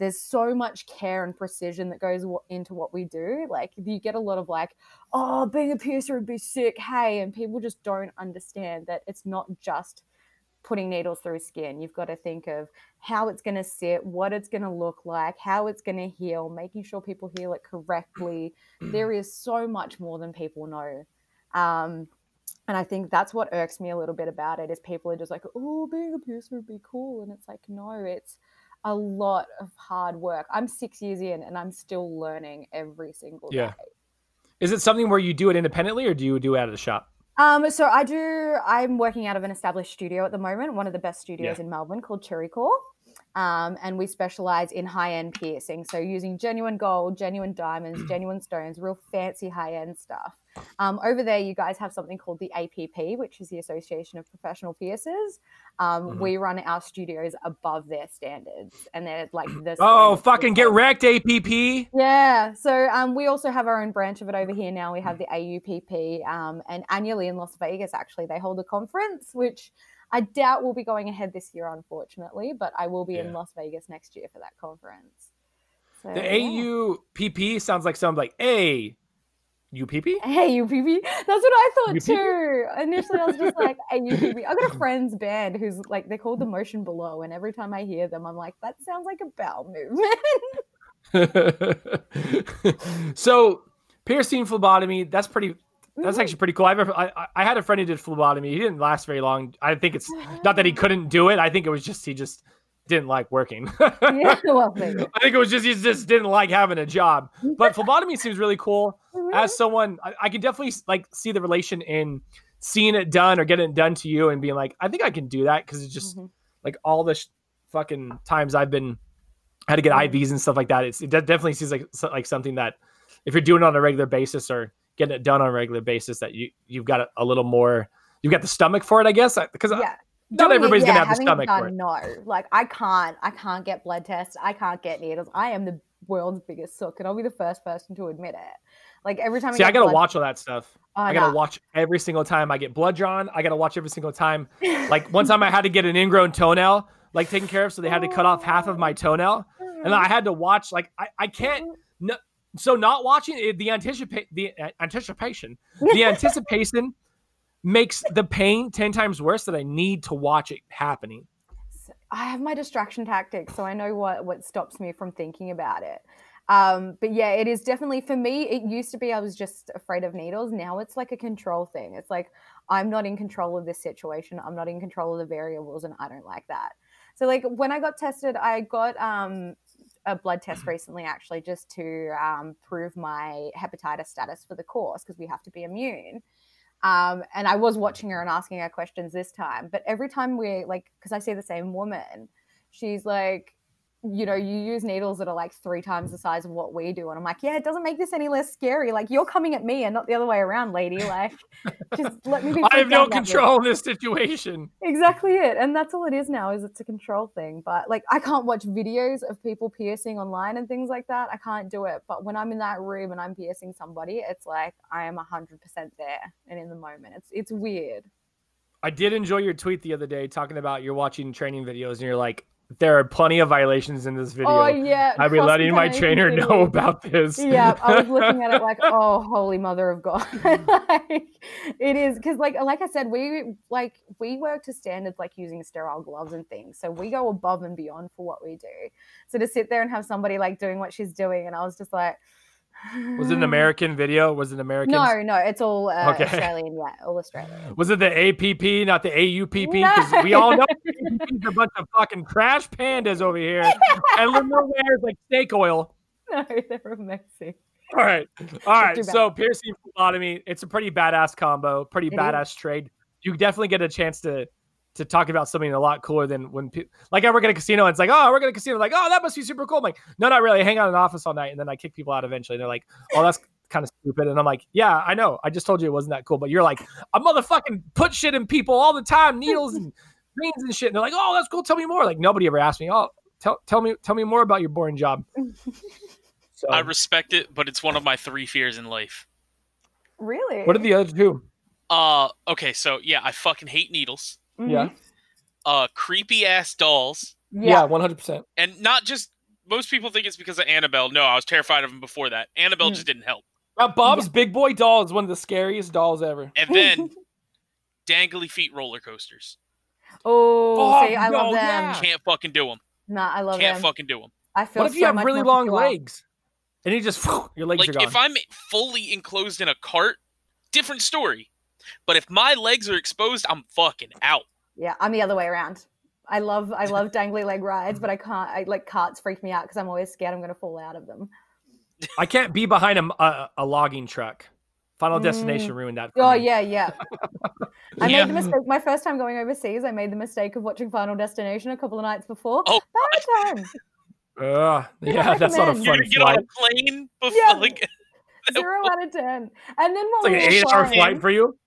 [SPEAKER 3] there's so much care and precision that goes w- into what we do. Like you get a lot of like oh being a piercer would be sick hey and people just don't understand that it's not just putting needles through skin. You've got to think of how it's going to sit what it's going to look like how it's going to heal making sure people heal it correctly. There is so much more than people know. Um, and I think that's what irks me a little bit about it is people are just like, oh, being a piercer would be cool. And it's like, no, it's a lot of hard work. I'm six years in and I'm still learning every single
[SPEAKER 1] Yeah.
[SPEAKER 3] day.
[SPEAKER 1] Is it something where you do it independently, or do you do it out of the shop?
[SPEAKER 3] Um, so I do. I'm working out of an established studio at the moment, one of the best studios
[SPEAKER 1] Yeah.
[SPEAKER 3] in Melbourne called Cherry Core. Um, and we specialize in high end piercing. So using genuine gold, genuine diamonds, genuine stones, real fancy high end stuff. Um, over there, you guys have something called the APP, which is the Association of Professional Piercers. Um,
[SPEAKER 1] Mhm.
[SPEAKER 3] We run our studios above their standards, and they're like this.
[SPEAKER 1] Oh, fucking get wrecked, APP.
[SPEAKER 3] yeah, so um, we also have our own branch of it over here now. We have the AUPP, um, and annually in Las Vegas, actually, they hold a conference, which I doubt will be going ahead this year, unfortunately, but I will be
[SPEAKER 1] Yeah.
[SPEAKER 3] in Las Vegas next year for that conference. So,
[SPEAKER 1] The
[SPEAKER 3] yeah.
[SPEAKER 1] AUPP sounds like something like A UPP.
[SPEAKER 3] Hey, UPP. That's what I thought
[SPEAKER 1] UPP?
[SPEAKER 3] too. Initially, I was just like, hey, UPP. I got a friend's band who's like, they're called The Motion Below. And every time I hear them, I'm like, that sounds like a bowel movement.
[SPEAKER 1] so piercing phlebotomy that's pretty that's
[SPEAKER 3] Mhm.
[SPEAKER 1] actually pretty cool I've ever, I, I- I had a friend who did phlebotomy he didn't last very long i think it's not that he couldn't do it i think it was just he just didn't like working
[SPEAKER 3] yeah, well,
[SPEAKER 1] i think it was just he just didn't like having a job but phlebotomy seems really cool as someone I, I can definitely like see the relation in seeing it done or getting it done to you and being like i think i can do that because it's just
[SPEAKER 3] Mhm.
[SPEAKER 1] like all the sh- fucking times I've been had to get
[SPEAKER 3] Mhm.
[SPEAKER 1] IVs and stuff like that. It's, it de- definitely seems like like something that if you're doing it on a regular basis or getting it done on a regular basis, that you you've got a, a little more you've got the stomach for it, I guess. Because
[SPEAKER 3] yeah.
[SPEAKER 1] not
[SPEAKER 3] Doing it,
[SPEAKER 1] everybody's
[SPEAKER 3] yeah,
[SPEAKER 1] gonna have the stomach for
[SPEAKER 3] done,
[SPEAKER 1] it.
[SPEAKER 3] No, like I can't. I can't get blood tests. I can't get needles. I am the world's biggest sook, and I'll be the first person to admit it. Like every time
[SPEAKER 1] See,
[SPEAKER 3] I,
[SPEAKER 1] I gotta
[SPEAKER 3] blood-
[SPEAKER 1] watch all that stuff.
[SPEAKER 3] Oh,
[SPEAKER 1] I gotta
[SPEAKER 3] no.
[SPEAKER 1] watch every single time I get blood drawn. I gotta watch every single time. Like one time I had to get an ingrown toenail like taken care of, so they had to cut off half of my toenail, and I had to watch. Like I, I can't. No, so not watching it, the anticipate the uh, anticipation, the anticipation makes the pain ten times worse. That I need to watch it happening.
[SPEAKER 3] I have my distraction tactics, so I know what what stops me from thinking about it. Um, but yeah, it is definitely for me. It used to be I was just afraid of needles. Now it's like a control thing. It's like I'm not in control of this situation. I'm not in control of the variables, and I don't like that. So like when I got tested, I got um, a blood test recently, actually, just to um, prove my hepatitis status for the course because we have to be immune. Um, and I was watching her and asking her questions this time. But every time we like, because I see the same woman, she's like, you know, you use needles that are like three times the size of what we do. And I'm like, yeah, it doesn't make this any less scary. Like you're coming at me and not the other way around, lady. Like, just let me be.
[SPEAKER 1] I have no
[SPEAKER 3] out about this.
[SPEAKER 1] control in this situation.
[SPEAKER 3] Exactly it. And that's all it is now is it's a control thing. But like I can't watch videos of people piercing online and things like that. I can't do it. But when I'm in that room and I'm piercing somebody, it's like I am 100% there and in the moment. It's it's weird.
[SPEAKER 1] I did enjoy your tweet the other day talking about you're watching training videos and you're like, there are plenty of violations in this video.
[SPEAKER 3] Oh yeah.
[SPEAKER 1] I'd be letting my trainer know about this.
[SPEAKER 3] yeah, I was looking at it like, oh, holy mother of God! like, it is because, like, like I said, we like we work to standards like using sterile gloves and things, so we go above and beyond for what we do. So to sit there and have somebody like doing what she's doing, and I was just like,
[SPEAKER 1] Was it an American video? Was it American?
[SPEAKER 3] No, no, it's all uh,
[SPEAKER 1] Okay.
[SPEAKER 3] Australian. Yeah, all Australian.
[SPEAKER 1] Was it the APP, not the AUPP? Because we all know APPs a bunch of fucking trash pandas over here, and Lemur wears like snake oil.
[SPEAKER 3] No, they're amazing.
[SPEAKER 1] All right, all right. So piercing phlebotomy, it's a pretty badass combo, pretty
[SPEAKER 3] It is.
[SPEAKER 1] badass trade. You definitely get a chance to to talk about something a lot cooler than when pe- like I work at a casino. And it's like, oh, we're at a casino. Like, oh, that must be super cool. I'm like, no, not really. I hang out in an office all night, and then I kick people out eventually. They're like, oh, that's kind of stupid. And I'm like, yeah, I know. I just told you it wasn't that cool. But you're like, I motherfucking put shit in people all the time, needles and veins and shit. And they're like, oh, that's cool. Tell me more. Like nobody ever asked me. Oh, tell tell me tell me more about your boring job. So,
[SPEAKER 2] I respect it, but it's one of my three fears in life.
[SPEAKER 3] Really?
[SPEAKER 1] what are the other two?
[SPEAKER 2] Uh, okay, so yeah, I fucking hate needles.
[SPEAKER 3] Mhm.
[SPEAKER 1] Yeah.
[SPEAKER 2] Uh, creepy ass dolls,
[SPEAKER 1] Yeah, one hundred percent.
[SPEAKER 2] and not just. Most people think it's because of Annabelle. No, I was terrified of them before that. Annabelle
[SPEAKER 3] Mm.
[SPEAKER 2] just didn't help.
[SPEAKER 1] Uh, Bob's Big Boy doll is one of the scariest dolls ever.
[SPEAKER 2] And then dangly feet roller coasters.
[SPEAKER 3] Oh,
[SPEAKER 1] Oh,
[SPEAKER 3] see, I
[SPEAKER 1] no,
[SPEAKER 3] love them.
[SPEAKER 1] yeah.
[SPEAKER 2] Can't fucking do them.
[SPEAKER 3] Nah, I love them.
[SPEAKER 2] Can't
[SPEAKER 3] them.
[SPEAKER 2] fucking do them.
[SPEAKER 3] I feel
[SPEAKER 1] What if you have really long
[SPEAKER 3] secure.
[SPEAKER 1] legs? And you just your legs
[SPEAKER 2] Like
[SPEAKER 1] are gone.
[SPEAKER 2] if I'm fully enclosed in a cart, different story. But if my legs are exposed, I'm fucking out.
[SPEAKER 3] Yeah, I'm the other way around. I love I love dangly leg rides, but I can't. I like carts freak me out because I'm always scared I'm going to fall out of them.
[SPEAKER 1] I can't be behind a, a, a logging truck. Final
[SPEAKER 3] Mm.
[SPEAKER 1] Destination ruined that. for
[SPEAKER 3] Oh
[SPEAKER 1] me.
[SPEAKER 3] yeah, yeah. I
[SPEAKER 2] Yeah.
[SPEAKER 3] made the mistake. My first time going overseas, I made the mistake of watching Final Destination a couple of nights before.
[SPEAKER 2] Oh,
[SPEAKER 3] bad time.
[SPEAKER 1] Ugh, yeah, that's not a
[SPEAKER 3] recommend.
[SPEAKER 2] You're
[SPEAKER 1] fun
[SPEAKER 2] get on a plane before
[SPEAKER 3] Yeah.
[SPEAKER 2] like
[SPEAKER 3] Zero out of ten. And then what
[SPEAKER 1] It's like
[SPEAKER 3] we
[SPEAKER 1] an eight-hour flight for you.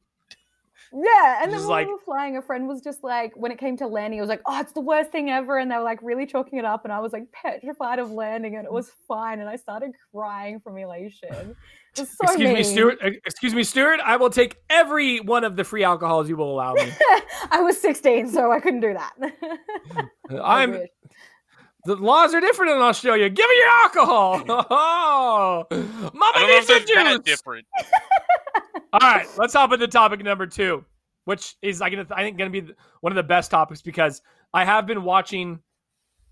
[SPEAKER 3] Yeah, and then
[SPEAKER 1] Just
[SPEAKER 3] while
[SPEAKER 1] like-
[SPEAKER 3] we were flying, a friend was just like, when it came to landing, it was like, "Oh, it's the worst thing ever," and they were like really chalking it up, and I was like petrified of landing, and it was fine, and I started crying from elation. It was so
[SPEAKER 1] excuse me. Stuart. uh, Excuse me, Stuart. I will take every one of the free alcohols you will allow me.
[SPEAKER 3] I was 16, so I couldn't do that. I
[SPEAKER 1] I'm.
[SPEAKER 3] wish.
[SPEAKER 1] The laws are different in Australia. Give me your alcohol. Oh,
[SPEAKER 2] I
[SPEAKER 1] Mama
[SPEAKER 2] don't know
[SPEAKER 1] needs
[SPEAKER 2] if
[SPEAKER 1] some
[SPEAKER 2] that's that
[SPEAKER 1] juice.
[SPEAKER 2] different.
[SPEAKER 1] All right, let's hop into topic number two, which is I gonna I think gonna be one of the best topics because I have been watching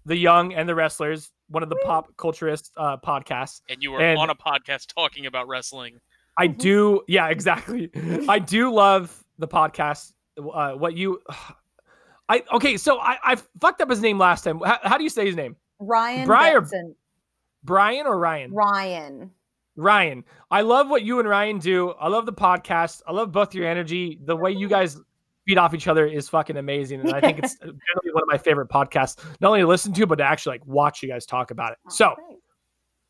[SPEAKER 1] the Young and the Wrestlers, one of the pop culturist uh, podcasts.
[SPEAKER 2] And you were
[SPEAKER 1] And-
[SPEAKER 2] on a podcast talking about wrestling.
[SPEAKER 1] I
[SPEAKER 3] Mhm.
[SPEAKER 1] do, yeah, exactly. I do love the podcast. Uh, what you, I okay, so I I fucked up his name last time. How, how do you say his name?
[SPEAKER 3] Ryan
[SPEAKER 1] Briar-
[SPEAKER 3] Benson.
[SPEAKER 1] Brian or Ryan?
[SPEAKER 3] Ryan.
[SPEAKER 1] Ryan, I love what you and Ryan do. I love the podcast. I love both your energy. The way you guys feed off each other is fucking amazing. And I think it's generally one of my favorite podcasts, not only to listen to, but to actually like watch you guys talk about it.
[SPEAKER 3] Oh,
[SPEAKER 1] So,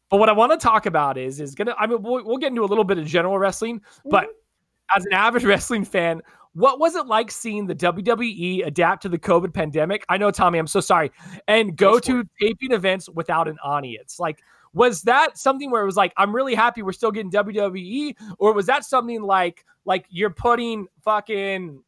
[SPEAKER 1] but what I want to talk about is, is gonna, I mean, we'll, we'll get into a little bit of general wrestling, but
[SPEAKER 3] Mhm.
[SPEAKER 1] as an avid wrestling fan, what was it like seeing the WWE adapt to the COVID pandemic? I know, Tommy, I'm so sorry, and Go to taping events without an audience. Like, was that something where it was like, I'm really happy we're still getting WWE, or was that something like, like you're putting fucking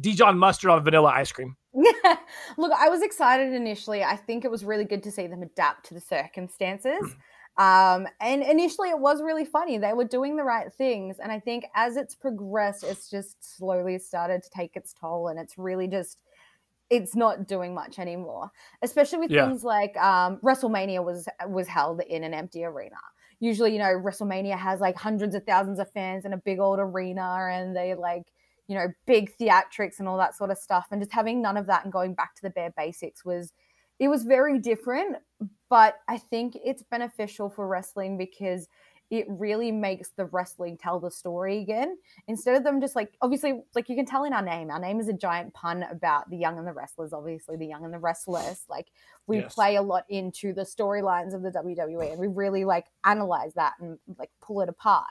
[SPEAKER 1] Dijon mustard on vanilla ice cream?
[SPEAKER 3] Look, I was excited initially. I think it was really good to see them adapt to the circumstances. Um, and initially, it was really funny. They were doing the right things. And I think as it's progressed, it's just slowly started to take its toll. And it's really just, it's not doing much anymore, especially with
[SPEAKER 1] Yeah.
[SPEAKER 3] things like um, WrestleMania was was held in an empty arena. Usually, you know, WrestleMania has like hundreds of thousands of fans in a big old arena, and they like, you know, big theatrics and all that sort of stuff. And just having none of that and going back to the bare basics was, it was very different. But I think it's beneficial for wrestling because it really makes the wrestling tell the story again instead of them just like obviously like you can tell in our name our name is a giant pun about the young and the wrestlers obviously the young and the restless like we
[SPEAKER 1] Yes.
[SPEAKER 3] play a lot into the storylines of the WWE and we really like analyze that and like pull it apart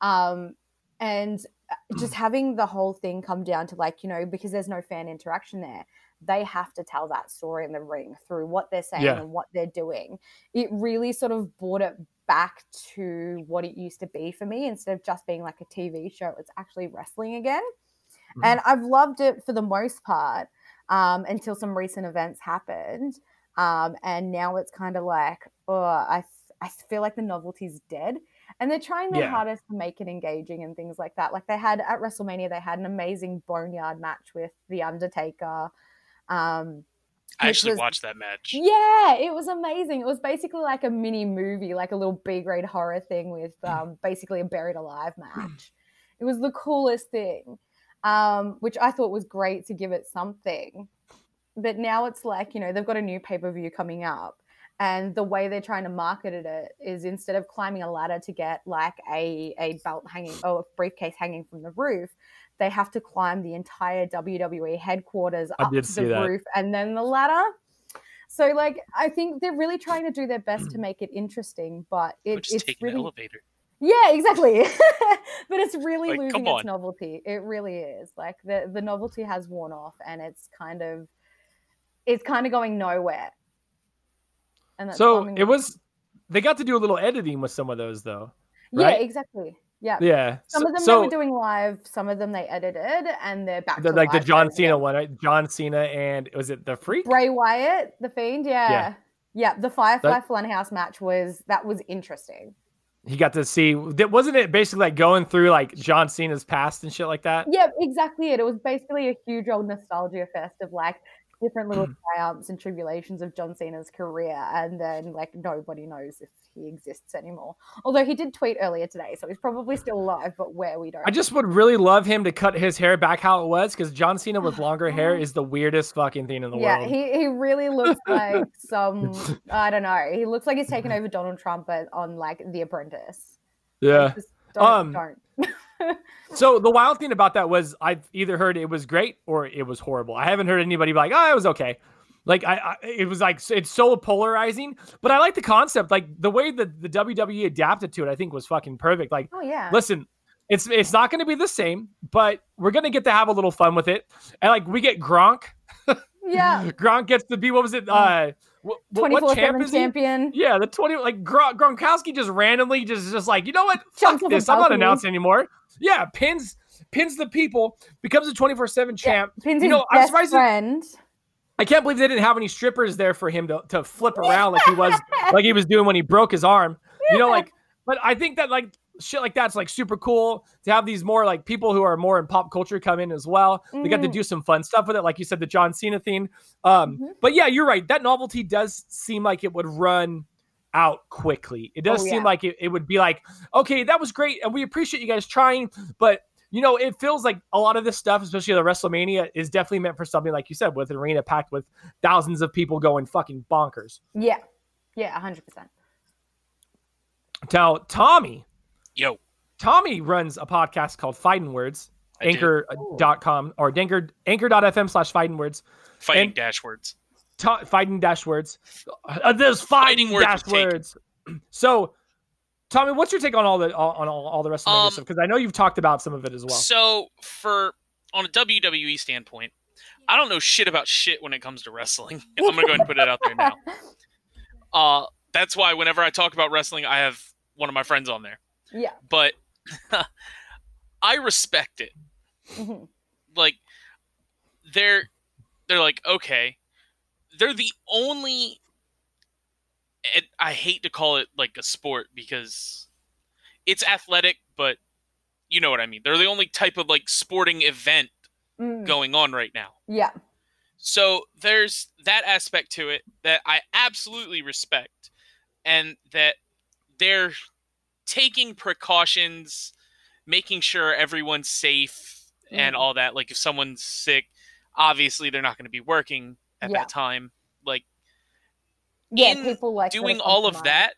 [SPEAKER 3] um and uh, just having the whole thing come down to like you know because there's no fan interaction there they have to tell that story in the ring through what they're saying
[SPEAKER 1] Yeah.
[SPEAKER 3] and what they're doing it really sort of brought it back to what it used to be for me instead of just being like a TV show it's actually wrestling again
[SPEAKER 1] Mhm.
[SPEAKER 3] and I've loved it for the most part um, until some recent events happened um, and now it's kind of like oh I, I feel like the novelty's dead and they're trying their
[SPEAKER 1] Yeah.
[SPEAKER 3] hardest to make it engaging and things like that like they had at WrestleMania they had an amazing boneyard match with the Undertaker um,
[SPEAKER 2] I actually
[SPEAKER 3] was-
[SPEAKER 2] watched that match.
[SPEAKER 3] yeah, it was amazing. It was basically like a mini movie, like a little B grade horror thing with um, basically a buried alive match. It was the coolest thing, um, which I thought was great to give it something. But now it's like, you know, they've got a new pay per view coming up. And the way they're trying to market it is instead of climbing a ladder to get like a, a belt hanging or a briefcase hanging from the roof, they have to climb the entire WWE headquarters
[SPEAKER 1] I
[SPEAKER 3] up to the
[SPEAKER 1] that.
[SPEAKER 3] roof and then the ladder. So, like, I think they're really trying to do their best to mm. make it interesting, but it,
[SPEAKER 2] Which
[SPEAKER 3] it's
[SPEAKER 2] take an
[SPEAKER 3] really
[SPEAKER 2] elevator.
[SPEAKER 3] yeah, exactly. but it's really
[SPEAKER 2] Like,
[SPEAKER 3] losing its
[SPEAKER 2] on.
[SPEAKER 3] novelty. It really is. Like the the novelty has worn off, and it's kind of it's kind of going nowhere. And that's
[SPEAKER 1] So it was, they got to do a little editing with some of those though.
[SPEAKER 3] yeah, exactly. Yeah.
[SPEAKER 1] Yeah.
[SPEAKER 3] Some
[SPEAKER 1] so,
[SPEAKER 3] of them
[SPEAKER 1] so
[SPEAKER 3] they were doing live. Some of them they edited, and they're back
[SPEAKER 1] the,
[SPEAKER 3] to
[SPEAKER 1] like the John. Cena one, right? John Cena and was it the Freak?
[SPEAKER 3] Bray Wyatt, the Fiend. Yeah. Yeah, the Firefly
[SPEAKER 1] That-
[SPEAKER 3] Funhouse match was that was interesting.
[SPEAKER 1] He got to see. that- Wasn't it basically like going through like John Cena's past and shit like that?
[SPEAKER 3] Yeah, exactly it. It was basically a huge old nostalgia fest of like different little
[SPEAKER 1] Mm.
[SPEAKER 3] triumphs and tribulations of John Cena's career, and then like nobody knows if he exists anymore. Although he did tweet earlier today, so he's probably still alive, but where we don't.
[SPEAKER 1] I just would really love him to cut his hair back how it was because John Cena with longer hair is the weirdest fucking thing in the
[SPEAKER 3] yeah,
[SPEAKER 1] world.
[SPEAKER 3] he he really looks like some I don't know. He looks like he's taken over Donald Trump but on like The Apprentice.
[SPEAKER 1] Yeah.
[SPEAKER 3] don't,
[SPEAKER 1] Um,
[SPEAKER 3] don't.
[SPEAKER 1] So the wild thing about that was I've either heard it was great or it was horrible. I haven't heard anybody be like, "Oh, it was okay." Like I, I it was like it's so polarizing, but I like the concept. Like the way that the WWE adapted to it, I think was fucking perfect. Like
[SPEAKER 3] Oh yeah.
[SPEAKER 1] listen it's it's not going to be the same but we're going to get to have a little fun with it and like we get gronk
[SPEAKER 3] yeah.
[SPEAKER 1] gronk gets to be what was it uh what, what
[SPEAKER 3] four seven
[SPEAKER 1] is he?
[SPEAKER 3] champion.
[SPEAKER 1] yeah the 20 like Gron- gronkowski just randomly just just like you know what fuck this i'm not announcing anymore yeah pins pins the people becomes a 24-7 champ
[SPEAKER 3] Pins
[SPEAKER 1] You know, I'm surprised that-
[SPEAKER 3] friend.
[SPEAKER 1] i can't believe they didn't have any strippers there for him to, to flip around like he was like he was doing when he broke his arm you know like but i think that like shit like that's like super cool to have these more like people who are more in pop culture come in as well they got to do some fun stuff with it like you said the john cena thing um
[SPEAKER 3] Mhm.
[SPEAKER 1] but yeah you're right that novelty does seem like it would run out quickly it does
[SPEAKER 3] Oh,
[SPEAKER 1] seem
[SPEAKER 3] yeah.
[SPEAKER 1] like it, it would be like okay that was great and we appreciate you guys trying but you know, it feels like a lot of this stuff, especially the WrestleMania, is definitely meant for something like you said, with an arena packed with thousands of people going fucking bonkers.
[SPEAKER 3] Yeah. Yeah, hundred percent.
[SPEAKER 1] Now, Tommy,
[SPEAKER 2] Yo,
[SPEAKER 1] Tommy runs a podcast called Fighting Words,
[SPEAKER 2] I
[SPEAKER 1] anchor.com or anchor, anchor.fm slash fighting words,
[SPEAKER 2] fighting
[SPEAKER 1] and-
[SPEAKER 2] dash words.
[SPEAKER 1] Ta- fighting dash words. Uh, there's fighting,
[SPEAKER 2] Fighting words
[SPEAKER 1] dash
[SPEAKER 2] take.
[SPEAKER 1] words. So, Tommy, what's your take on all the on all, all the WrestleMania
[SPEAKER 2] Um,
[SPEAKER 1] stuff? Because I know you've talked about some of it as well.
[SPEAKER 2] So for on a WWE standpoint, I don't know shit about shit when it comes to wrestling. I'm gonna go ahead and put it out there now. Uh, that's why whenever I talk about wrestling, I have one of my friends on there.
[SPEAKER 3] Yeah.
[SPEAKER 2] But I respect it.
[SPEAKER 3] Mhm.
[SPEAKER 2] Like they're they're like okay, they're the only. It, I hate to call it like a sport because it's athletic, but you know what I mean. They're the only type of like sporting event
[SPEAKER 3] Mm,
[SPEAKER 2] going on right now.
[SPEAKER 3] Yeah.
[SPEAKER 2] So there's that aspect to it that I absolutely respect, and that they're taking precautions, making sure everyone's safe and
[SPEAKER 3] Mhm.
[SPEAKER 2] all that. Like if someone's sick, obviously they're not going to be working at
[SPEAKER 3] Yeah.
[SPEAKER 2] that time. Like
[SPEAKER 3] Yeah. People like
[SPEAKER 2] doing all of
[SPEAKER 3] compromised.
[SPEAKER 2] that,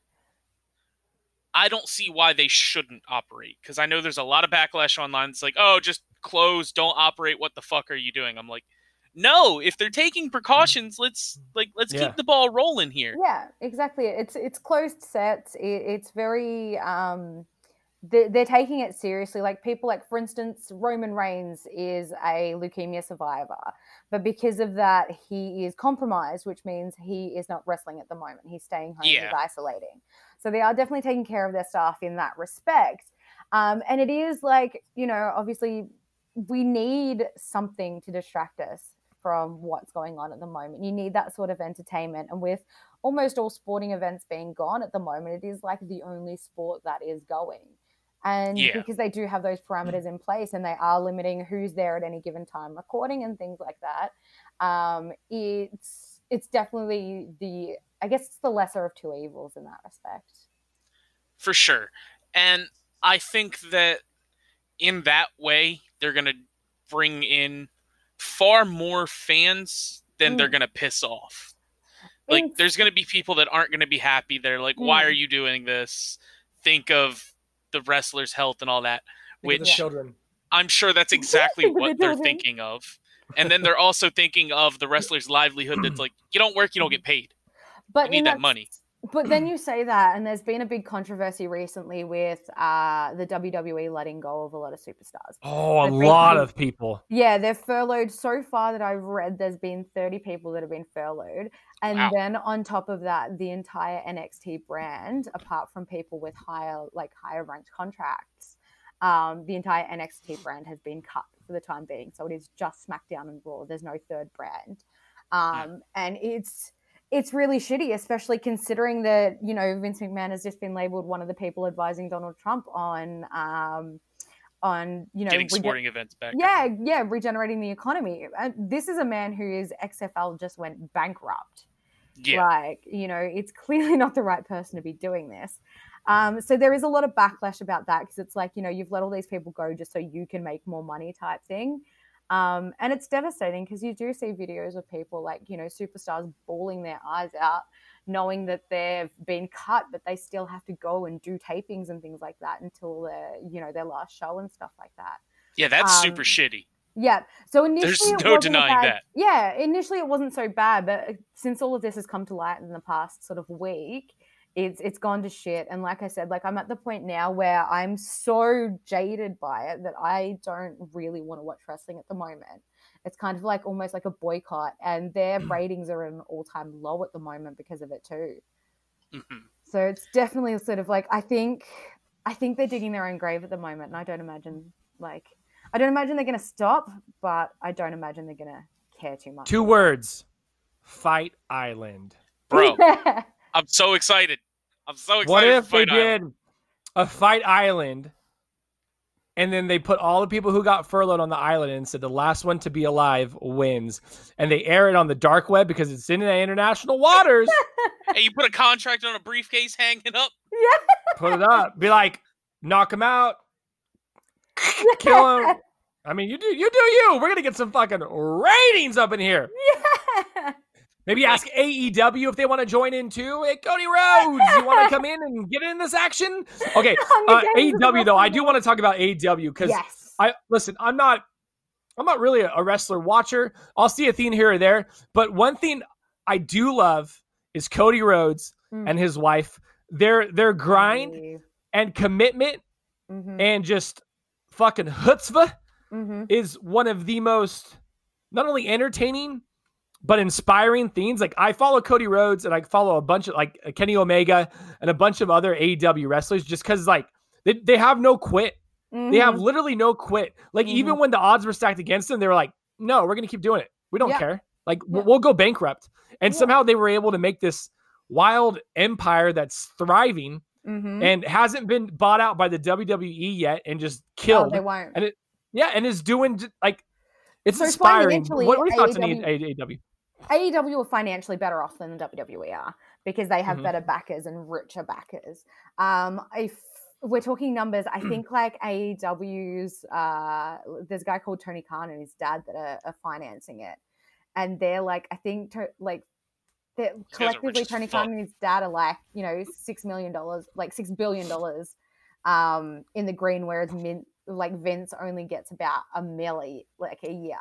[SPEAKER 2] I don't see why they shouldn't operate because I know there's a lot of backlash online. It's like, oh, just close, don't operate. What the fuck are you doing? I'm like, no. If they're taking precautions, let's like let's
[SPEAKER 1] Yeah.
[SPEAKER 2] keep the ball rolling here.
[SPEAKER 3] Yeah, exactly. It's it's closed sets. It, it's very um, they're, they're taking it seriously. Like people, like for instance, Roman Reigns is a leukemia survivor, but because of that, he is compromised, which means he is not wrestling at the moment. He's staying home.
[SPEAKER 2] Yeah.
[SPEAKER 3] He's isolating. So they are definitely taking care of their staff in that respect. Um, and it is like you know, obviously, we need something to distract us from what's going on at the moment. You need that sort of entertainment, and with almost all sporting events being gone at the moment, it is like the only sport that is going. And
[SPEAKER 2] Yeah.
[SPEAKER 3] because they do have those parameters in place and they are limiting who's there at any given time recording and things like that, um, it's it's definitely the I guess it's the lesser of two evils in that respect.
[SPEAKER 2] for sure. And I think that in that way, they're going to bring in far more fans than they're
[SPEAKER 3] Mm.
[SPEAKER 2] going to piss off. Like,
[SPEAKER 3] It's-
[SPEAKER 2] there's going to be people that aren't going to be happy. They're like, why
[SPEAKER 3] Mm.
[SPEAKER 2] are you doing this? Think of the wrestler's health and all that.
[SPEAKER 1] Think
[SPEAKER 2] Which
[SPEAKER 1] children.
[SPEAKER 2] I'm sure that's exactly
[SPEAKER 3] Think of
[SPEAKER 2] what they're thinking of. And then they're also thinking of the wrestler's livelihood that's like, you don't work, you don't get paid.
[SPEAKER 3] but
[SPEAKER 2] I need
[SPEAKER 3] in
[SPEAKER 2] that money.
[SPEAKER 3] But then you say that, and there's been a big controversy recently with uh, the WWE letting go of a lot of superstars.
[SPEAKER 1] Oh, a lot
[SPEAKER 3] do-
[SPEAKER 1] of people.
[SPEAKER 3] Yeah, they're furloughed so far that I've read there's been 30 people that have been furloughed. And
[SPEAKER 2] Wow.
[SPEAKER 3] then on top of that, the entire NXT brand, apart from people with higher like higher ranked contracts, um, the entire NXT brand has been cut for the time being. So it is just SmackDown and Raw. There's no third brand. Um, and it's it's really shitty, especially considering that, you know, Vince McMahon has just been labeled one of the people advising Donald Trump on um on, you know,
[SPEAKER 2] Getting
[SPEAKER 3] rege-
[SPEAKER 2] sporting events back.
[SPEAKER 3] yeah, yeah, regenerating the economy. And this is a man whose XFL just went bankrupt.
[SPEAKER 2] Yeah.
[SPEAKER 3] Like, you know, it's clearly not the right person to be doing this. Um, so there is a lot of backlash about that because it's like, you know, you've let all these people go just so you can make more money type thing. Um, and it's devastating because you do see videos of people like, you know, superstars bawling their eyes out, knowing that they've been cut, but they still have to go and do tapings and things like that until their, you know, their last show and stuff like that.
[SPEAKER 2] Yeah, that's super
[SPEAKER 3] Um,
[SPEAKER 2] shitty.
[SPEAKER 3] Yeah. So initially,
[SPEAKER 2] There's no denying
[SPEAKER 3] bad-
[SPEAKER 2] that.
[SPEAKER 3] Yeah, initially it wasn't so bad, but since all of this has come to light in the past sort of week, it's it's gone to shit. And like I said, like I'm at the point now where I'm so jaded by it that I don't really want to watch wrestling at the moment. It's kind of like almost like a boycott, and their ratings are at an all time low at the moment because of it too.
[SPEAKER 2] Mhm.
[SPEAKER 3] So it's definitely sort of like I think I think they're digging their own grave at the moment, and I don't imagine like I don't imagine they're going to stop, but I don't imagine they're going to care too much.
[SPEAKER 1] Two words. Fight Island.
[SPEAKER 2] Bro, I'm so excited. I'm so excited.
[SPEAKER 1] What
[SPEAKER 2] for
[SPEAKER 1] if they
[SPEAKER 2] Island.
[SPEAKER 1] did a Fight Island and then they put all the people who got furloughed on the island and said the last one to be alive wins? And they air it on the dark web because it's in the international waters.
[SPEAKER 2] Hey, you put a contract on a briefcase hanging up? Yeah.
[SPEAKER 1] put it up. Be like, knock him out, kill him. I mean, you do you do you. We're gonna get some fucking ratings up in here.
[SPEAKER 3] yeah.
[SPEAKER 1] Maybe ask AEW if they want to join in too. Hey, Cody Rhodes, you want to come in and get in this action? Okay, uh, AEW though, I do want to talk about AEW because
[SPEAKER 3] yes.
[SPEAKER 1] I listen. I'm not. I'm not really a, wrestler watcher. I'll see a thing here or there, but one thing I do love is Cody Rhodes
[SPEAKER 3] Mm.
[SPEAKER 1] and his wife. Their their grind and commitment
[SPEAKER 3] Mhm.
[SPEAKER 1] and just fucking chutzpah
[SPEAKER 3] Mm-hmm.
[SPEAKER 1] is one of the most not only entertaining but inspiring things. Like I follow Cody Rhodes and I follow a bunch of like Kenny Omega and a bunch of other AEW wrestlers just because like they, they have no quit. They have
[SPEAKER 3] Mhm.
[SPEAKER 1] literally no quit. Like even when the odds were stacked against them, they were like, no, we're gonna keep doing it. We don't
[SPEAKER 3] Yeah.
[SPEAKER 1] care. Like
[SPEAKER 3] Yeah.
[SPEAKER 1] we'll go bankrupt. And
[SPEAKER 3] Yeah.
[SPEAKER 1] somehow they were able to make this wild empire that's thriving
[SPEAKER 3] Mhm.
[SPEAKER 1] and hasn't been bought out by the WWE yet and just
[SPEAKER 3] Oh,
[SPEAKER 1] killed.
[SPEAKER 3] they won't.
[SPEAKER 1] and yeah, and is doing like it's
[SPEAKER 3] So
[SPEAKER 1] inspiring. What are your thoughts on
[SPEAKER 3] AEW
[SPEAKER 1] AEW?
[SPEAKER 3] Are financially better off than the WWE are because they have
[SPEAKER 1] Mhm.
[SPEAKER 3] better backers and richer backers. Um, if we're talking numbers, I think like AEW's uh, there's a guy called Tony Khan and his dad that are, are financing it, and they're like I think to, like they're
[SPEAKER 2] guys are rich
[SPEAKER 3] collectively Tony. Khan and his dad are like you know six million dollars, like six billion dollars um, in the green, whereas Min- like Vince only gets about a milli like a year.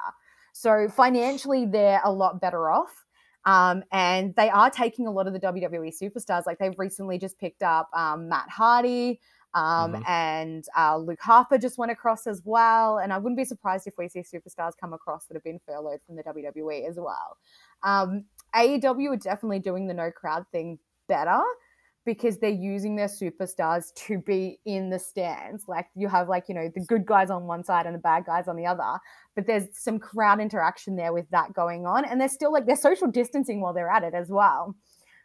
[SPEAKER 3] So financially, they're a lot better off. Um, and they are taking a lot of the WWE superstars. Like they've recently just picked up um, Matt Hardy, um,
[SPEAKER 1] Mhm.
[SPEAKER 3] and uh, Luke Harper just went across as well. And I wouldn't be surprised if we see superstars come across that have been furloughed from the WWE as well. Um, AEW are definitely doing the no crowd thing better because they're using their superstars to be in the stands. Like you have like, you know, the good guys on one side and the bad guys on the other, but there's some crowd interaction there with that going on. And they're still like they're social distancing while they're at it as well.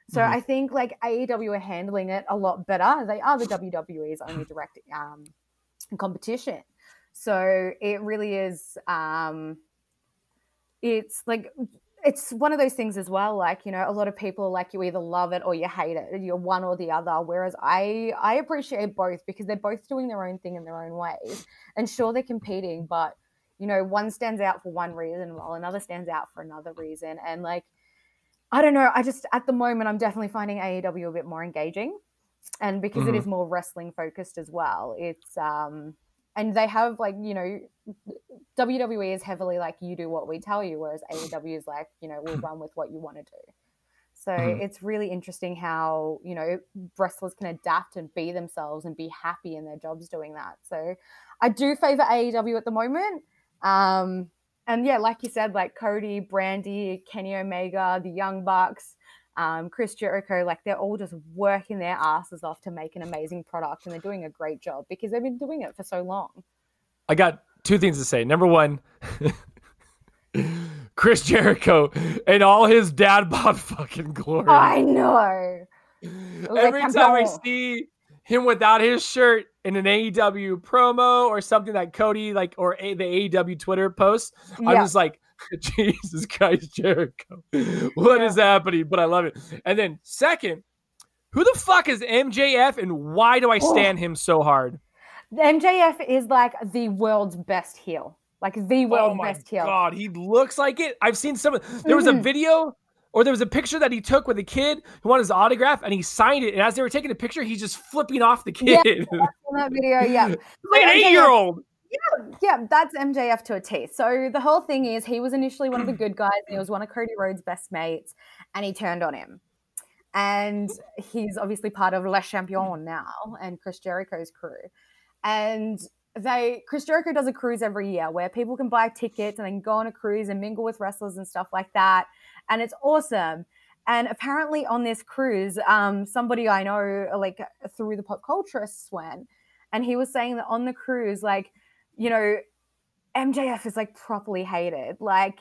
[SPEAKER 3] So
[SPEAKER 1] Mhm.
[SPEAKER 3] I think like AEW are handling it a lot better. They are the WWE's only direct um, competition. So it really is um it's like it's one of those things as well like you know a lot of people are like you either love it or you hate it you're one or the other whereas i i appreciate both because they're both doing their own thing in their own ways and sure they're competing but you know one stands out for one reason while another stands out for another reason and like i don't know i just at the moment i'm definitely finding aew a bit more engaging and because it
[SPEAKER 1] Mhm.
[SPEAKER 3] is more wrestling focused as well it's um and they have like you know WWE is heavily like you do what we tell you, whereas AEW is like you know we'll run with what you want to do. So
[SPEAKER 1] Mhm.
[SPEAKER 3] it's really interesting how you know wrestlers can adapt and be themselves and be happy in their jobs doing that. So I do favor AEW at the moment. Um, and yeah, like you said, like Cody, Brandi, Kenny Omega, the Young Bucks, um, Chris Jericho, like they're all just working their asses off to make an amazing product, and they're doing a great job because they've been doing it for so long.
[SPEAKER 1] I got two things to say. Number one, Chris Jericho and all his dad bod fucking glory.
[SPEAKER 3] I know.
[SPEAKER 1] Every time I see him without his shirt in an AEW promo or something that Cody like or a, the AEW Twitter post, I'm just like, Jesus Christ, Jericho, what is happening? But I love it. And then second, who the fuck is MJF and why do I
[SPEAKER 3] Oh.
[SPEAKER 1] stand him so hard?
[SPEAKER 3] MJF is like the world's best heel, like the
[SPEAKER 1] Oh
[SPEAKER 3] world's
[SPEAKER 1] my
[SPEAKER 3] best heel.
[SPEAKER 1] Oh my god, he looks like it. I've seen some. There was a
[SPEAKER 3] Mhm.
[SPEAKER 1] video or there was a picture that he took with a kid who wanted his autograph, and he signed it. And as they were taking the picture, he's just flipping off the kid,
[SPEAKER 3] In that video, yeah,
[SPEAKER 1] like an
[SPEAKER 3] MJF
[SPEAKER 1] eight-year-old.
[SPEAKER 3] yeah, that's MJF to a T. So the whole thing is, he was initially one of the good guys, and he was one of Cody Rhodes' best mates, and he turned on him. And he's obviously part of Les Champions now, and Chris Jericho's crew. And they, Chris Jericho does a cruise every year where people can buy tickets and then go on a cruise and mingle with wrestlers and stuff like that. And it's awesome. And apparently on this cruise, um, somebody I know, like through the pop culturists, went, and he was saying that on the cruise, like you know, MJF is like properly hated. Like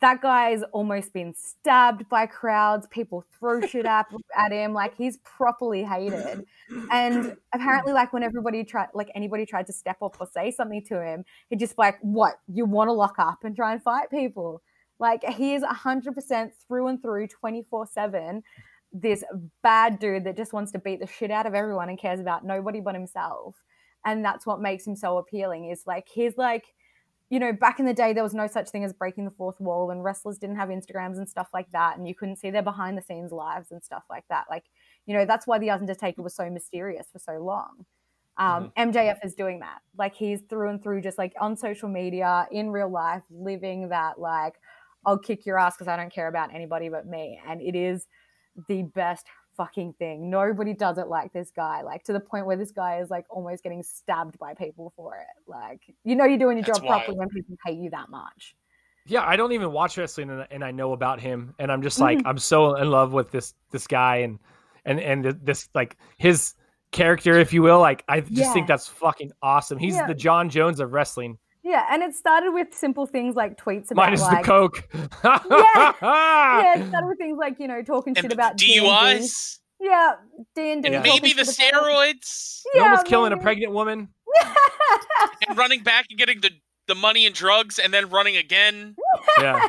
[SPEAKER 3] that guy's almost been stabbed by crowds. People throw shit up at him. Like he's properly hated. And apparently, like when everybody tried, like anybody tried to step up or say something to him, he'd just be like, "What? You want to lock up and try and fight people?" Like he is hundred percent through and through, twenty four seven. This bad dude that just wants to beat the shit out of everyone and cares about nobody but himself and that's what makes him so appealing is like he's like you know back in the day there was no such thing as breaking the fourth wall and wrestlers didn't have instagrams and stuff like that and you couldn't see their behind the scenes lives and stuff like that. Like you know that's why the undertaker was so mysterious for so long. Um, mjf is doing that. Like he's through and through just like on social media in real life living that like i'll kick your ass because i don't care about anybody but me and it is the best fucking thing. Nobody does it like this guy. Like to the point where this guy is like almost getting stabbed by people for it. Like you know you're doing your
[SPEAKER 2] That's
[SPEAKER 3] job properly
[SPEAKER 2] wild.
[SPEAKER 3] when people hate you that much.
[SPEAKER 1] Yeah, I don't even watch wrestling, and, and I know about him, and I'm just like
[SPEAKER 3] Mhm.
[SPEAKER 1] I'm so in love with this this guy and and and this like his character, if you will. Like I just
[SPEAKER 3] Yeah.
[SPEAKER 1] think that's fucking awesome. He's
[SPEAKER 3] Yeah.
[SPEAKER 1] the Jon Jones of wrestling,
[SPEAKER 3] Yeah, and it started with simple things like tweets about
[SPEAKER 1] minus
[SPEAKER 3] like
[SPEAKER 1] the coke.
[SPEAKER 3] Yeah. yeah, it started with things like you know talking
[SPEAKER 2] And
[SPEAKER 3] shit
[SPEAKER 2] the
[SPEAKER 3] about D&D.
[SPEAKER 2] DUIs
[SPEAKER 3] Yeah, D and D.
[SPEAKER 2] maybe the steroids
[SPEAKER 1] And almost
[SPEAKER 3] Yeah,
[SPEAKER 1] killing a pregnant woman.
[SPEAKER 2] and running back and getting the, the money and drugs and then running again.
[SPEAKER 1] Yeah,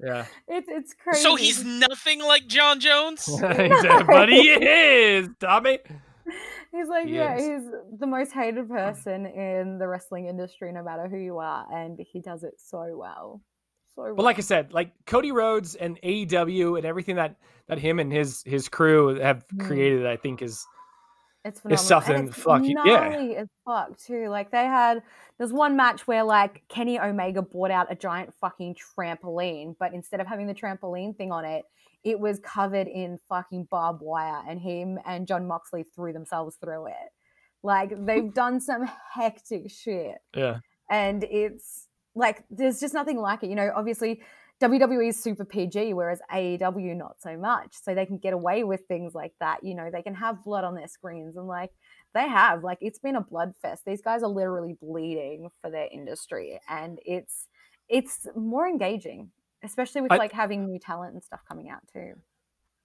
[SPEAKER 1] yeah.
[SPEAKER 3] it's it's crazy.
[SPEAKER 2] So he's nothing like Jon Jones.
[SPEAKER 1] but he is Tommy.
[SPEAKER 3] He's like,
[SPEAKER 1] He
[SPEAKER 3] yeah,
[SPEAKER 1] is.
[SPEAKER 3] he's the most hated person in the wrestling industry, no matter who you are, and he does it so well. So well.
[SPEAKER 1] But like I said, like Cody Rhodes and AEW and everything that that him and his his crew have
[SPEAKER 3] Mm.
[SPEAKER 1] created, I think is
[SPEAKER 3] it's phenomenal.
[SPEAKER 1] something
[SPEAKER 3] and it's
[SPEAKER 1] fucking- yeah.
[SPEAKER 3] as fuck too. Like they had there's one match where like Kenny Omega bought out a giant fucking trampoline, but instead of having the trampoline thing on it, it was covered in fucking barbed wire, and him and Jon Moxley threw themselves through it. Like they've done some hectic shit.
[SPEAKER 1] yeah.
[SPEAKER 3] and it's like there's just nothing like it. You know, obviously WWE is super PG, whereas AEW not so much. So they can get away with things like that. You know, they can have blood on their screens, and like they have, like it's been a blood fest. These guys are literally bleeding for their industry, and it's it's more engaging, especially with
[SPEAKER 1] I-
[SPEAKER 3] like having new talent and stuff coming out too.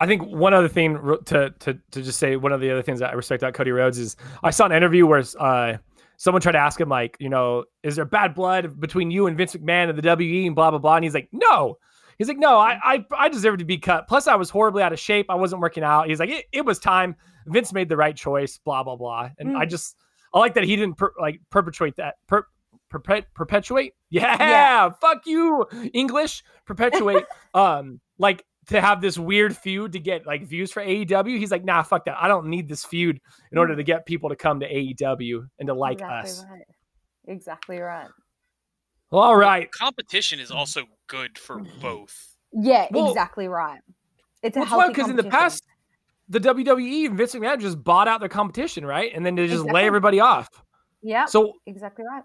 [SPEAKER 1] I think one other thing to to to just say one of the other things that I respect about Cody Rhodes is I saw an interview where uh, someone tried to ask him like, you know, is there bad blood between you and Vince McMahon and the WE and blah blah blah, and he's like, no. He's like, no, I I, I deserve to be cut. Plus, I was horribly out of shape. I wasn't working out. He's like, it, it was time. Vince made the right choice. Blah blah blah. And I
[SPEAKER 3] Mm.
[SPEAKER 1] just I like that he didn't per, like perpetuate that. Per, perpet, perpetuate yeah,
[SPEAKER 3] Yeah.
[SPEAKER 1] fuck you english perpetuate um like to have this weird feud to get like views for AEW he's like nah fuck that I don't need this feud in order to get people to come to AEW and to like
[SPEAKER 3] exactly
[SPEAKER 1] us
[SPEAKER 3] right. Exactly right.
[SPEAKER 1] all right
[SPEAKER 2] Competition is also good for both.
[SPEAKER 3] Yeah,
[SPEAKER 1] Well-
[SPEAKER 3] exactly right. It's a
[SPEAKER 1] Well,
[SPEAKER 3] healthy
[SPEAKER 1] because in the past the WWE and Vince McMahon just bought out their competition right and then they just lay everybody off
[SPEAKER 3] Yeah,
[SPEAKER 1] so
[SPEAKER 3] exactly right.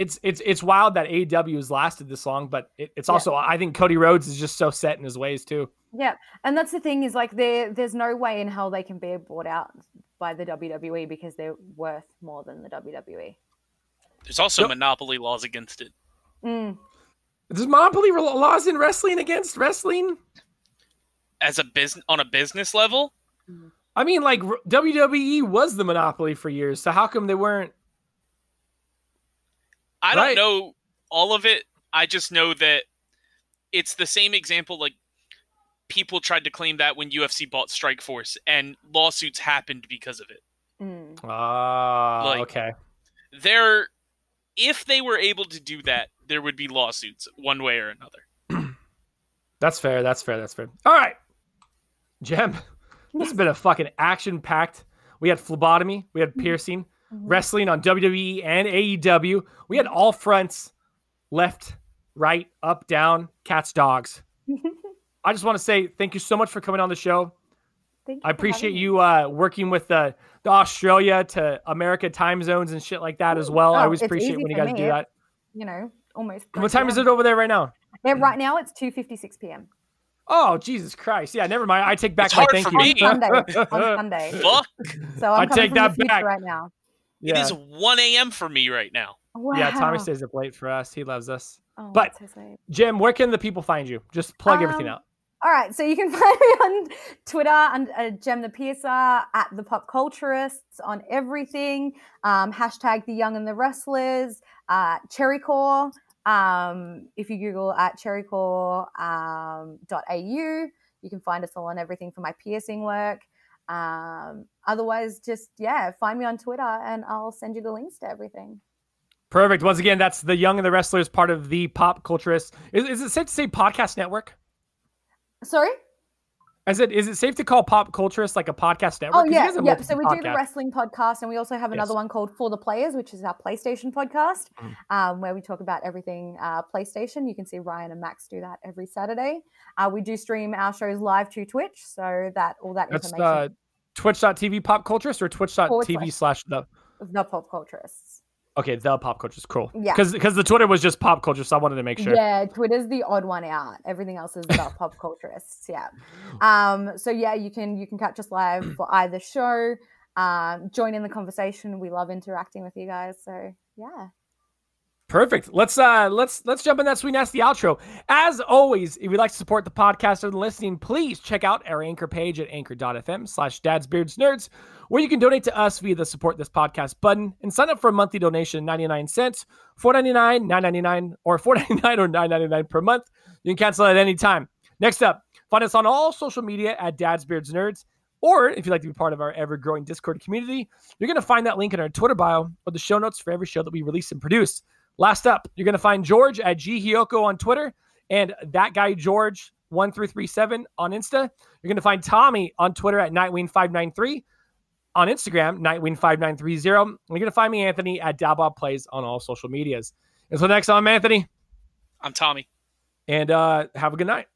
[SPEAKER 1] It's it's it's wild that AEW has lasted this long but it, it's
[SPEAKER 3] Yeah.
[SPEAKER 1] also I think Cody Rhodes is just so set in his ways too
[SPEAKER 3] Yeah, and that's the thing is like there there's no way in hell they can be bought out by the WWE because they're worth more than the WWE.
[SPEAKER 2] There's also
[SPEAKER 1] Yep.
[SPEAKER 2] monopoly laws against it.
[SPEAKER 3] Mm.
[SPEAKER 1] Does monopoly laws in wrestling against wrestling?
[SPEAKER 2] As a business on a business level,
[SPEAKER 1] I mean, like WWE was the monopoly for years, so how come they weren't?
[SPEAKER 2] I don't
[SPEAKER 1] Right.
[SPEAKER 2] know all of it. I just know that it's the same example like people tried to claim that when UFC bought Strikeforce and lawsuits happened because of it.
[SPEAKER 3] Mm.
[SPEAKER 1] Ah,
[SPEAKER 2] Like-
[SPEAKER 1] okay.
[SPEAKER 2] There if they were able to do that, there would be lawsuits one way or another.
[SPEAKER 1] That's fair. That's fair. That's fair. All right, Jem. This has been a fucking action-packed. We had phlebotomy. We had piercing.
[SPEAKER 3] Mhm.
[SPEAKER 1] Wrestling on WWE and AEW. We had all fronts, left, right, up, down, cats, dogs. I just want to say thank you so much for coming on the show.
[SPEAKER 3] Thank
[SPEAKER 1] I appreciate you uh, working with the, the Australia to America time zones and shit like that as well. I
[SPEAKER 3] Oh,
[SPEAKER 1] always appreciate when you
[SPEAKER 3] for
[SPEAKER 1] guys do that.
[SPEAKER 3] You know, almost.
[SPEAKER 1] What time is it over there right now?
[SPEAKER 3] Yeah, right now it's two fifty six p.m.
[SPEAKER 1] Oh Jesus Christ! Yeah, never mind. I take back
[SPEAKER 2] It's
[SPEAKER 1] my
[SPEAKER 2] hard
[SPEAKER 1] thank
[SPEAKER 2] for
[SPEAKER 1] you.
[SPEAKER 2] me.
[SPEAKER 3] On Sunday. on Sunday.
[SPEAKER 2] Fuck.
[SPEAKER 3] So I'm
[SPEAKER 1] I
[SPEAKER 3] coming
[SPEAKER 1] take
[SPEAKER 3] from
[SPEAKER 1] that
[SPEAKER 3] the
[SPEAKER 1] back.
[SPEAKER 3] right now.
[SPEAKER 2] It
[SPEAKER 1] yeah,
[SPEAKER 2] is 1 a.m. for me right now.
[SPEAKER 3] Wow.
[SPEAKER 1] yeah. Tommy stays up late for us. He loves us.
[SPEAKER 3] Oh,
[SPEAKER 1] but-
[SPEAKER 3] that's so sweet.
[SPEAKER 1] Jem, where can the people find you? Just plug everything
[SPEAKER 3] Um,
[SPEAKER 1] out.
[SPEAKER 3] All right, so you can find me on Twitter and uh, Gem the Piercer at the Pop Culturists on everything. Um, hashtag the Young and the Wrestlers. Uh, Cherrycore. Um, if you Google at cherrycore um, dot au, you can find us all on everything for my piercing work. Um, otherwise, just yeah, find me on Twitter and I'll send you the links to everything.
[SPEAKER 1] Perfect. Once again, that's the Young and the Wrestlers, part of the Pop Culturist. Is, is it safe to say podcast network?
[SPEAKER 3] Sorry.
[SPEAKER 1] Is it is it safe to call Pop Culturist like a podcast network?
[SPEAKER 3] Oh yeah, yeah. So we do the wrestling podcast, and we also have another
[SPEAKER 1] Yes.
[SPEAKER 3] one called For the Players, which is our PlayStation podcast,
[SPEAKER 1] Mhm.
[SPEAKER 3] um, where we talk about everything uh, PlayStation. You can see Ryan and Max do that every Saturday. Uh, we do stream our shows live to Twitch, so that all that
[SPEAKER 1] That's
[SPEAKER 3] information
[SPEAKER 1] uh, twitch.tv Pop Culturist or twitch.tv
[SPEAKER 3] slash-
[SPEAKER 1] slash the
[SPEAKER 3] the pop culturists.
[SPEAKER 1] Okay the Pop culture is Cool.
[SPEAKER 3] Yeah.
[SPEAKER 1] Because because the Twitter was just Pop Culture, so I wanted to make sure.
[SPEAKER 3] Yeah, Twitter's the odd one out. Everything else is about pop culturists. Yeah. Um, so yeah, you can you can catch us live for either show. Um, join in the conversation. We love interacting with you guys. So yeah.
[SPEAKER 1] Perfect. Let's uh let's let's jump in that sweet nasty outro. As always, if you'd like to support the podcast and listening, please check out our anchor page at anchor.fm slash dads beards nerds, where you can donate to us via the support this podcast button and sign up for a monthly donation 99 cents, 499, 999, or 499 or 999 per month. You can cancel at any time. Next up, find us on all social media at Dads Beards Nerds. Or if you'd like to be part of our ever growing Discord community, you're going to find that link in our Twitter bio or the show notes for every show that we release and produce. Last up, you're going to find George at G on Twitter and that guy George 1337 on Insta. You're going to find Tommy on Twitter at Nightwing593, on Instagram, Nightwing5930. And you're going to find me, Anthony, at Dalbob Plays on all social medias. Until next time, I'm Anthony,
[SPEAKER 2] I'm Tommy.
[SPEAKER 1] and uh, have a good night.